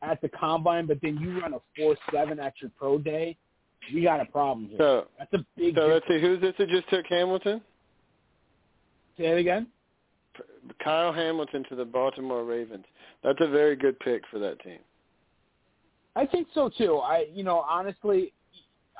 at the combine, but then you run a four seven at your pro day, we got a problem here. So, That's a big. so let's see. Who's this that just took Hamilton? Say it again. Kyle Hamilton to the Baltimore Ravens. That's a very good pick for that team. I think so too. I, you know, honestly,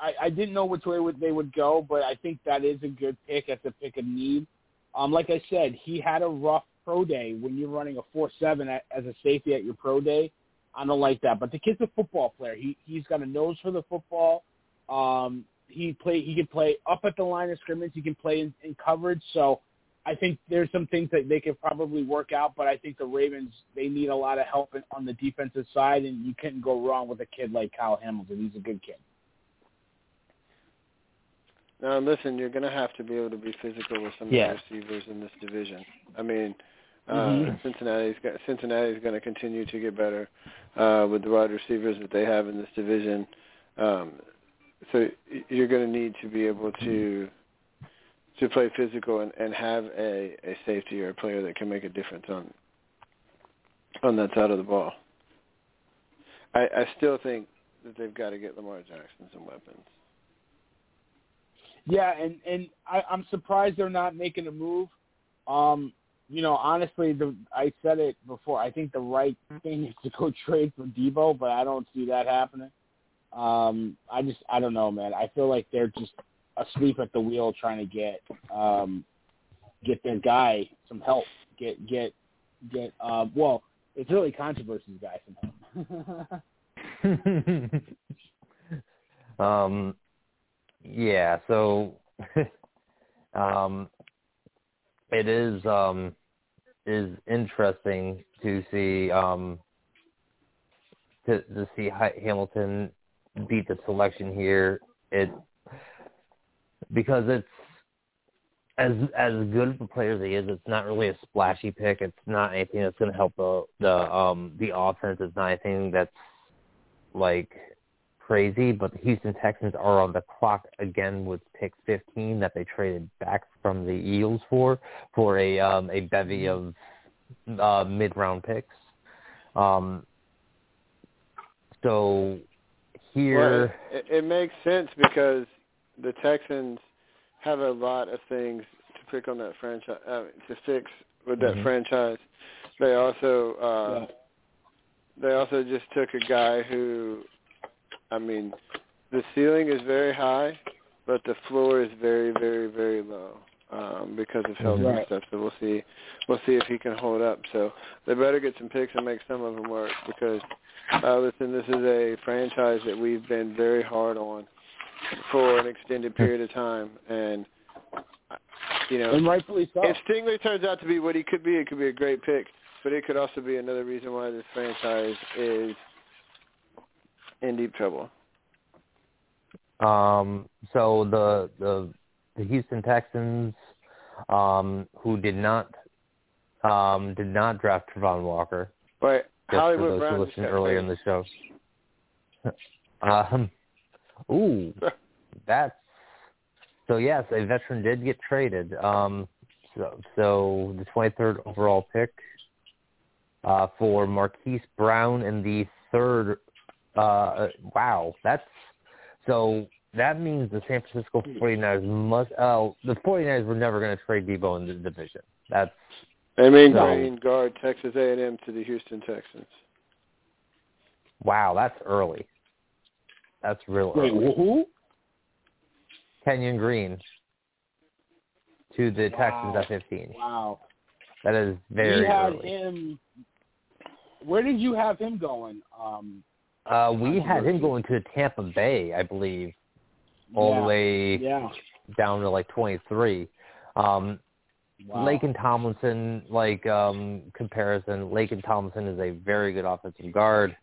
I, I didn't know which way would they would go, but I think that is a good pick as a pick of need. Um, like I said, he had a rough pro day when you're running a four seven as a safety at your pro day. I don't like that, but the kid's a football player. He he's got a nose for the football. Um, he play he can play up at the line of scrimmage. He can play in, in coverage. So I think there's some things that they could probably work out, but I think the Ravens they need a lot of help in, on the defensive side, and you couldn't go wrong with a kid like Kyle Hamilton. He's a good kid. Now, listen, you're going to have to be able to be physical with some of the receivers in this division. I mean, uh, Mhm. Cincinnati's got, Cincinnati's going to continue to get better uh, with the wide receivers that they have in this division. Um, so you're going to need to be able to to play physical and, and have a, a safety or a player that can make a difference on on that side of the ball. I, I still think that they've got to get Lamar Jackson some weapons. Yeah, and and I, I'm surprised they're not making a move. Um, you know, honestly, the I said it before. I think the right thing is to go (laughs) trade for Deebo, but I don't see that happening. Um, I just I don't know, man. I feel like they're just asleep at the wheel trying to get um, get their guy some help. Get get get. Um, well, it's really controversy's guy some (laughs) help. (laughs) um yeah, so (laughs) um it is um is interesting to see um to to see Ha- Hamilton beat the selection here. It because it's as as good of a player as he is, it's not really a splashy pick. It's not anything that's going to help the the um the offense. It's not anything that's like crazy. But the Houston Texans are on the clock again with pick 15 that they traded back from the Eagles for for a um a bevy of uh mid round picks. Um. So here, Well, it, it makes sense because the Texans have a lot of things to pick on that franchise uh, to fix with that Mhm. franchise. They also uh Yeah. they also just took a guy who I mean the ceiling is very high but the floor is very very very low um because of health and stuff so we'll see we'll see if he can hold up so they better get some picks and make some of them work because uh listen this is a franchise that we've been very hard on for an extended period of time and you know and rightfully so. if Stingley turns out to be what he could be, it could be a great pick. But it could also be another reason why this franchise is in deep trouble. Um, so the the the Houston Texans, um, who did not um, did not draft Travon Walker, But Hollywood for those Brown who listened earlier in the show. (laughs) um, ooh, (laughs) that's so. Yes, a veteran did get traded. Um, so so the 23rd overall pick uh, for Marquise Brown in the third. Uh, wow, that's so. That means the San Francisco 49ers must. Oh, the 49ers were never going to trade Deebo in the division. That's They mean So- green guard Texas A&M to the Houston Texans. wow. That's early. That's real Wait, early. who? Kenyon Green to the Texans Wow. at 15. Wow. That is very we had early. him. Where did you have him going? Um, Uh, we had him going to Tampa Bay, I believe, all yeah, the way Yeah. down to like 23. Um, Wow. and Tomlinson, like um, comparison, Laken Tomlinson is a very good offensive guard,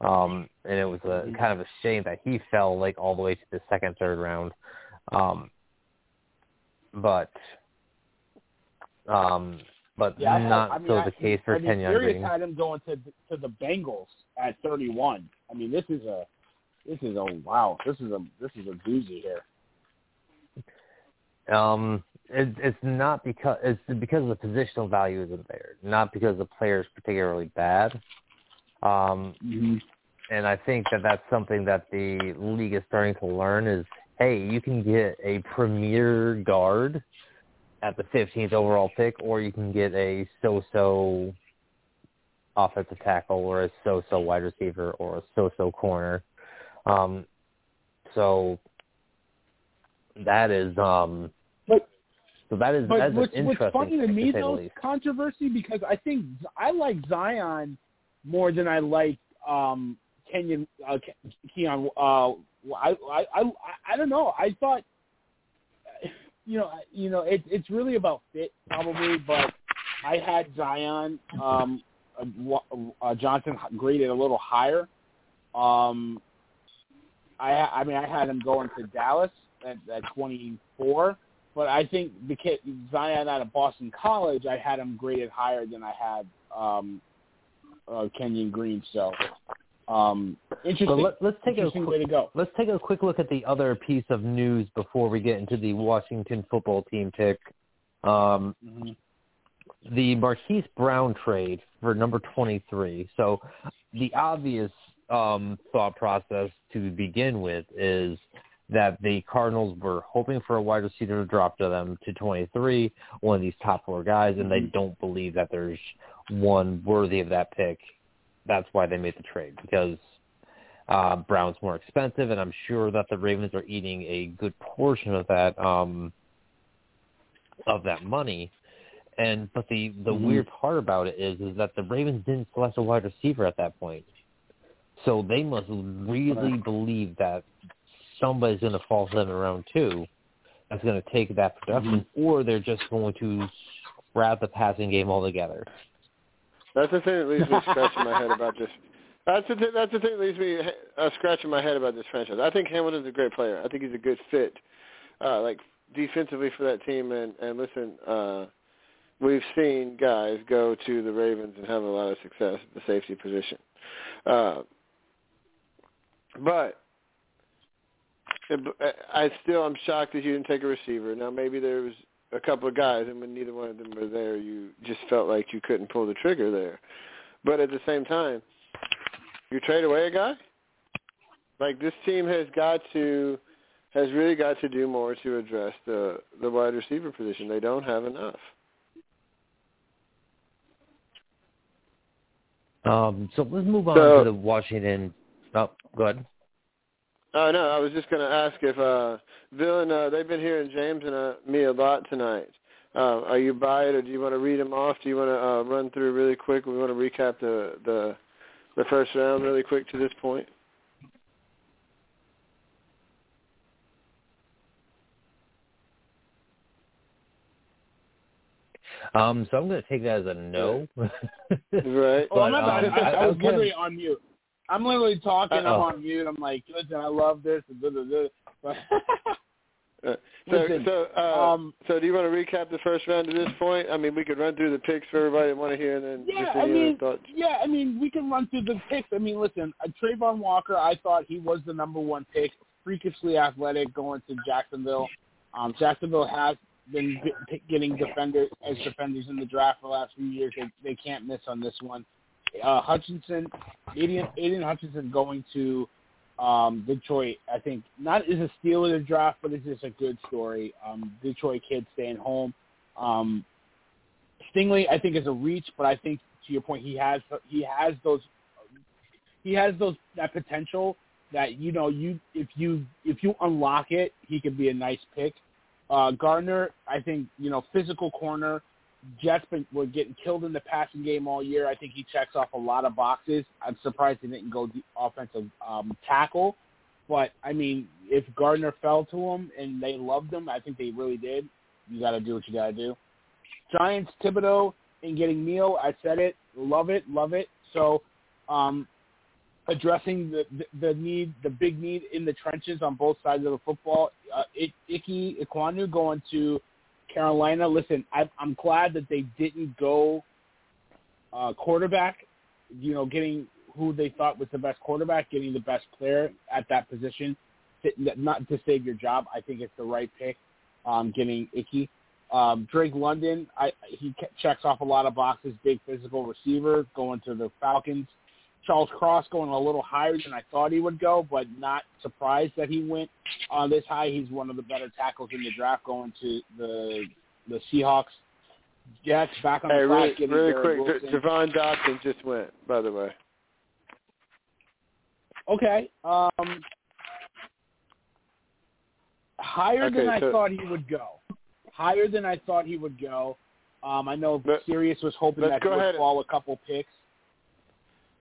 um, and it was Mm-hmm. a kind of a shame that he fell like all the way to the second, third round. Um, but, um, but Yeah, I not I mean, so I- the case for I mean, Kenyon Green. had him going to to the Bengals at 31. I mean, this is a this is a wow. This is a this is a doozy here. Um, it, it's not because it's because the positional value isn't there, not because the player is particularly bad. Um, Mm-hmm. and I think that that's something that the league is starting to learn is, hey, you can get a premier guard at the 15th overall pick, or you can get a so-so offensive tackle, or a so-so wide receiver, or a so-so corner. Um, so that is um, so that is But what's, what's funny to me though, least. controversy because I think I like Zion more than I like um Kenyon uh, Keon. Uh, I, I I I don't know. I thought you know you know it, it's really about fit probably, but I had Zion um uh, uh, Johnson graded a little higher. Um, I I mean I had him going to Dallas at, at 24. But I think kid Zion out of Boston College, I had him graded higher than I had um, uh, Kenyon Green. So um, interesting. But let, let's take a interesting quick, way to go. let's take a quick look at the other piece of news before we get into the Washington football team pick. Um, the Marquise Brown trade for number 23. So the obvious um, thought process to begin with is that the Cardinals were hoping for a wide receiver to drop to them to 23, one of these top four guys, and they don't believe that there's one worthy of that pick. That's why they made the trade because uh, Brown's more expensive, and I'm sure that the Ravens are eating a good portion of that um, of that money. And but the the Mhm. weird part about it is is that the Ravens didn't select a wide receiver at that point, so they must really believe that somebody's going to fall in round two that's going to take that production, or they're just going to scrap the passing game altogether. That's the thing that leaves me (laughs) scratching my head about this. That's the th- that's the thing that leaves me uh, scratching my head about this franchise. I think Hamilton's a great player. I think he's a good fit, uh, like defensively for that team. And and listen, uh, we've seen guys go to the Ravens and have a lot of success at the safety position. Uh, but I still I'm shocked that you didn't take a receiver. Now maybe there was a couple of guys, and when neither one of them were there, you just felt like you couldn't pull the trigger there. But at the same time, you trade away a guy. Like this team has got to has really got to do more to address the the wide receiver position. They don't have enough. Um, so let's move on So- to the Washington. Oh, go ahead. Oh no, I was just going to ask if uh Bill and uh, they've been hearing James and uh, me a lot tonight. Uh, are you by it, or do you want to read them off? Do you want to uh, run through really quick? We want to recap the the the first round really quick to this point. Um, so I'm going to take that as a no. Right. (laughs) Oh, I'm not, um, I, I, I- was literally on mute. I'm literally talking. I'm on mute. I'm like, listen, I love this. and da, da. But (laughs) Uh, so, Listen, so, uh, um, so do you want to recap the first round to this point? I mean, we could run through the picks for everybody that want to hear, and then yeah, just I mean, thoughts. yeah, I mean, we can run through the picks. I mean, listen, uh, Travon Walker, I thought he was the number one pick, freakishly athletic, going to Jacksonville. Um, Jacksonville has been getting defenders as defenders in the draft for the last few years. They they can't miss on this one. Uh, Hutchinson, Aidan Hutchinson going to um, Detroit. I think not is a steal of the draft, but it's just a good story. Um, Detroit kid staying home. Um, Stingley, I think, is a reach, but I think to your point, he has he has those he has those that potential that you know you if you if you unlock it, he could be a nice pick. Uh, Gardner, I think you know physical corner. Jets been were getting killed in the passing game all year. I think he checks off a lot of boxes. I'm surprised he didn't go the offensive um, tackle, but I mean, if Gardner fell to him and they loved him, I think they really did. You got to do what you got to do. Giants Thibodeaux and getting Neal. I said it. Love it. Love it. So, um, addressing the, the the need, the big need in the trenches on both sides of the football. Uh, I- Ickey Ekwonu going to Carolina. Listen, I, I'm glad that they didn't go uh, quarterback. You know, getting who they thought was the best quarterback, getting the best player at that position. Not to save your job, I think it's the right pick. Um, getting Ickey. Um, Drake London, I, he checks off a lot of boxes. Big physical receiver going to the Falcons. Charles Cross going a little higher than I thought he would go, but not surprised that he went uh, this high. He's one of the better tackles in the draft going to the the Seahawks. Jets back on Hey, the really, track. getting really quick, Wilson. Javon Dawkins just went, by the way. Okay. Um, higher Okay, than I so- thought he would go. Higher than I thought he would go. Um, I know Let- Sirius was hoping that he would fall a couple picks.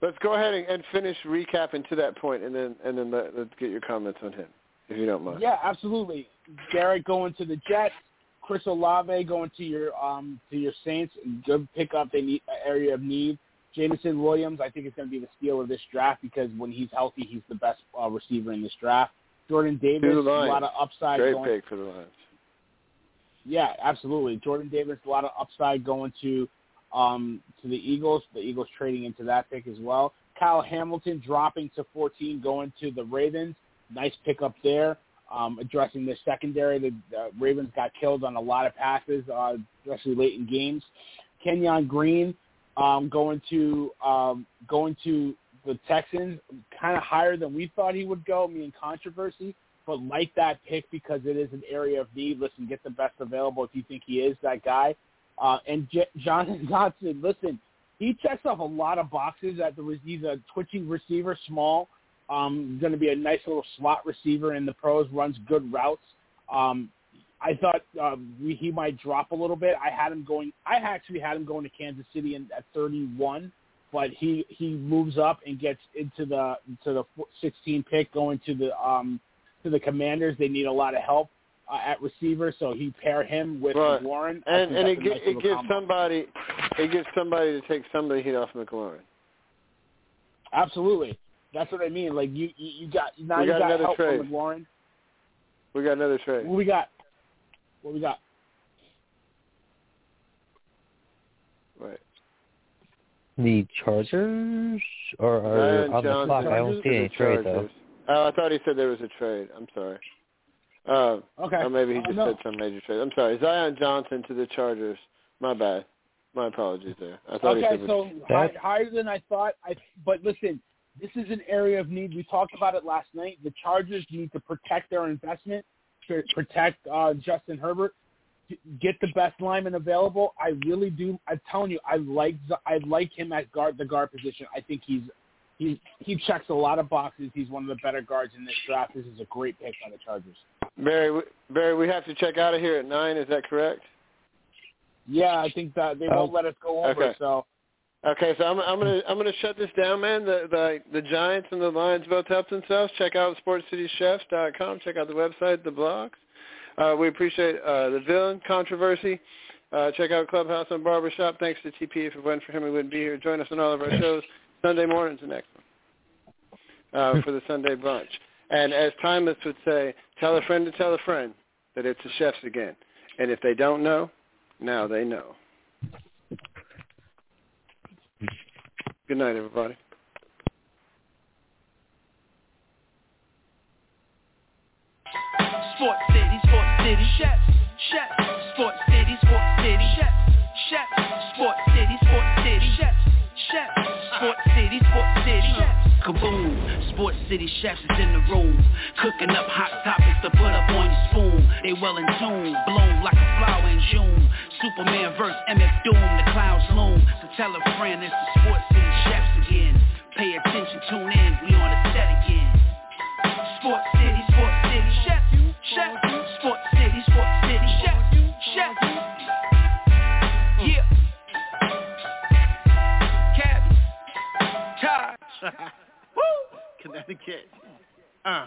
Let's go ahead and, and finish recapping to that point, and then and then let, let's get your comments on him, if you don't mind. Yeah, absolutely. Garrett going to the Jets. Chris Olave going to your um to your Saints. Good pickup. They need area of need. Jameson Williams, I think, is going to be the steal of this draft because when he's healthy, he's the best uh, receiver in this draft. Jordan Davis, a lot of upside Great going. pick for the Lions. Yeah, absolutely. Jordan Davis, a lot of upside going to um, to the Eagles. The Eagles trading into that pick as well. Kyle Hamilton dropping to 14, going to the Ravens. Nice pickup there. Um, addressing the secondary, the uh, Ravens got killed on a lot of passes, uh, especially late in games. Kenyon Green um, going to um, going to the Texans, kind of higher than we thought he would go. Me and controversy but like that pick because it is an area of need. Listen, get the best available if you think he is that guy. Uh, and J- Jahan Dotson, (laughs) listen, he checks off a lot of boxes. At the he's a twitching receiver, small, um, going to be a nice little slot receiver in the pros. Runs good routes. Um, I thought um, we, he might drop a little bit. I had him going. I actually had him going to Kansas City in, at 31, but he he moves up and gets into the to the 16 pick, going to the um, to the Commanders. They need a lot of help uh, at receiver, so he pair him with Right. Warren. And and it a nice it gives combo. somebody it gives somebody to take somebody heat off McLaurin. Absolutely, that's what I mean. Like you, you, you got now We you got got another help trade. from McLaurin. We got another trade. Who we got? What we got? Right. The Chargers or, or Zion on the Johnson clock? I don't see the any trade though. Oh, I thought he said there was a trade. I'm sorry. Uh, Okay. Or maybe he Uh, just no. said some major trade. I'm sorry. Zion Johnson to the Chargers. My bad. My apologies there. I thought he Okay, said so high, higher than I thought. I but listen, this is an area of need. We talked about it last night. The Chargers need to protect their investment, to protect uh, Justin Herbert, to get the best lineman available. I really do. I'm telling you, I like the- I like him at guard the guard position. I think he's he he checks a lot of boxes. He's one of the better guards in this draft. This is a great pick by the Chargers. Barry, we- Barry, we have to check out of here at nine. Is that correct? Yeah, I think that they Oh. won't let us go over. Okay. So Okay, so I'm, I'm gonna I'm gonna shut this down, man. The the the Giants and the Lions both helped themselves. Check out sportcitychefs.com. Check out the website, the blogs. Uh, we appreciate uh, the villain controversy. Uh, check out Clubhouse and Barbershop. Thanks to TP. If it wasn't for him, we wouldn't be here. Join us on all of our shows. Sunday morning's the next one uh, for the Sunday brunch. And as Timeless would say, tell a friend to tell a friend that it's the chefs again. And if they don't know, now they know. Good night, everybody. Sports City, Sports City, Sports City, Sports City, Sports City, Sports City, Sports City, Sports City, Kaboom, Sports City Chefs is in the room, cooking up hot topics to put up on your spoon. They well in tune, bloom like a flower in June. Superman verse MF Doom, the clouds loom. So tell a friend it's the Sports City Chefs again. Pay attention, tune in, we on the set again. Sports City, Sports City, Chef, Chef, (laughs) Connecticut. Uh.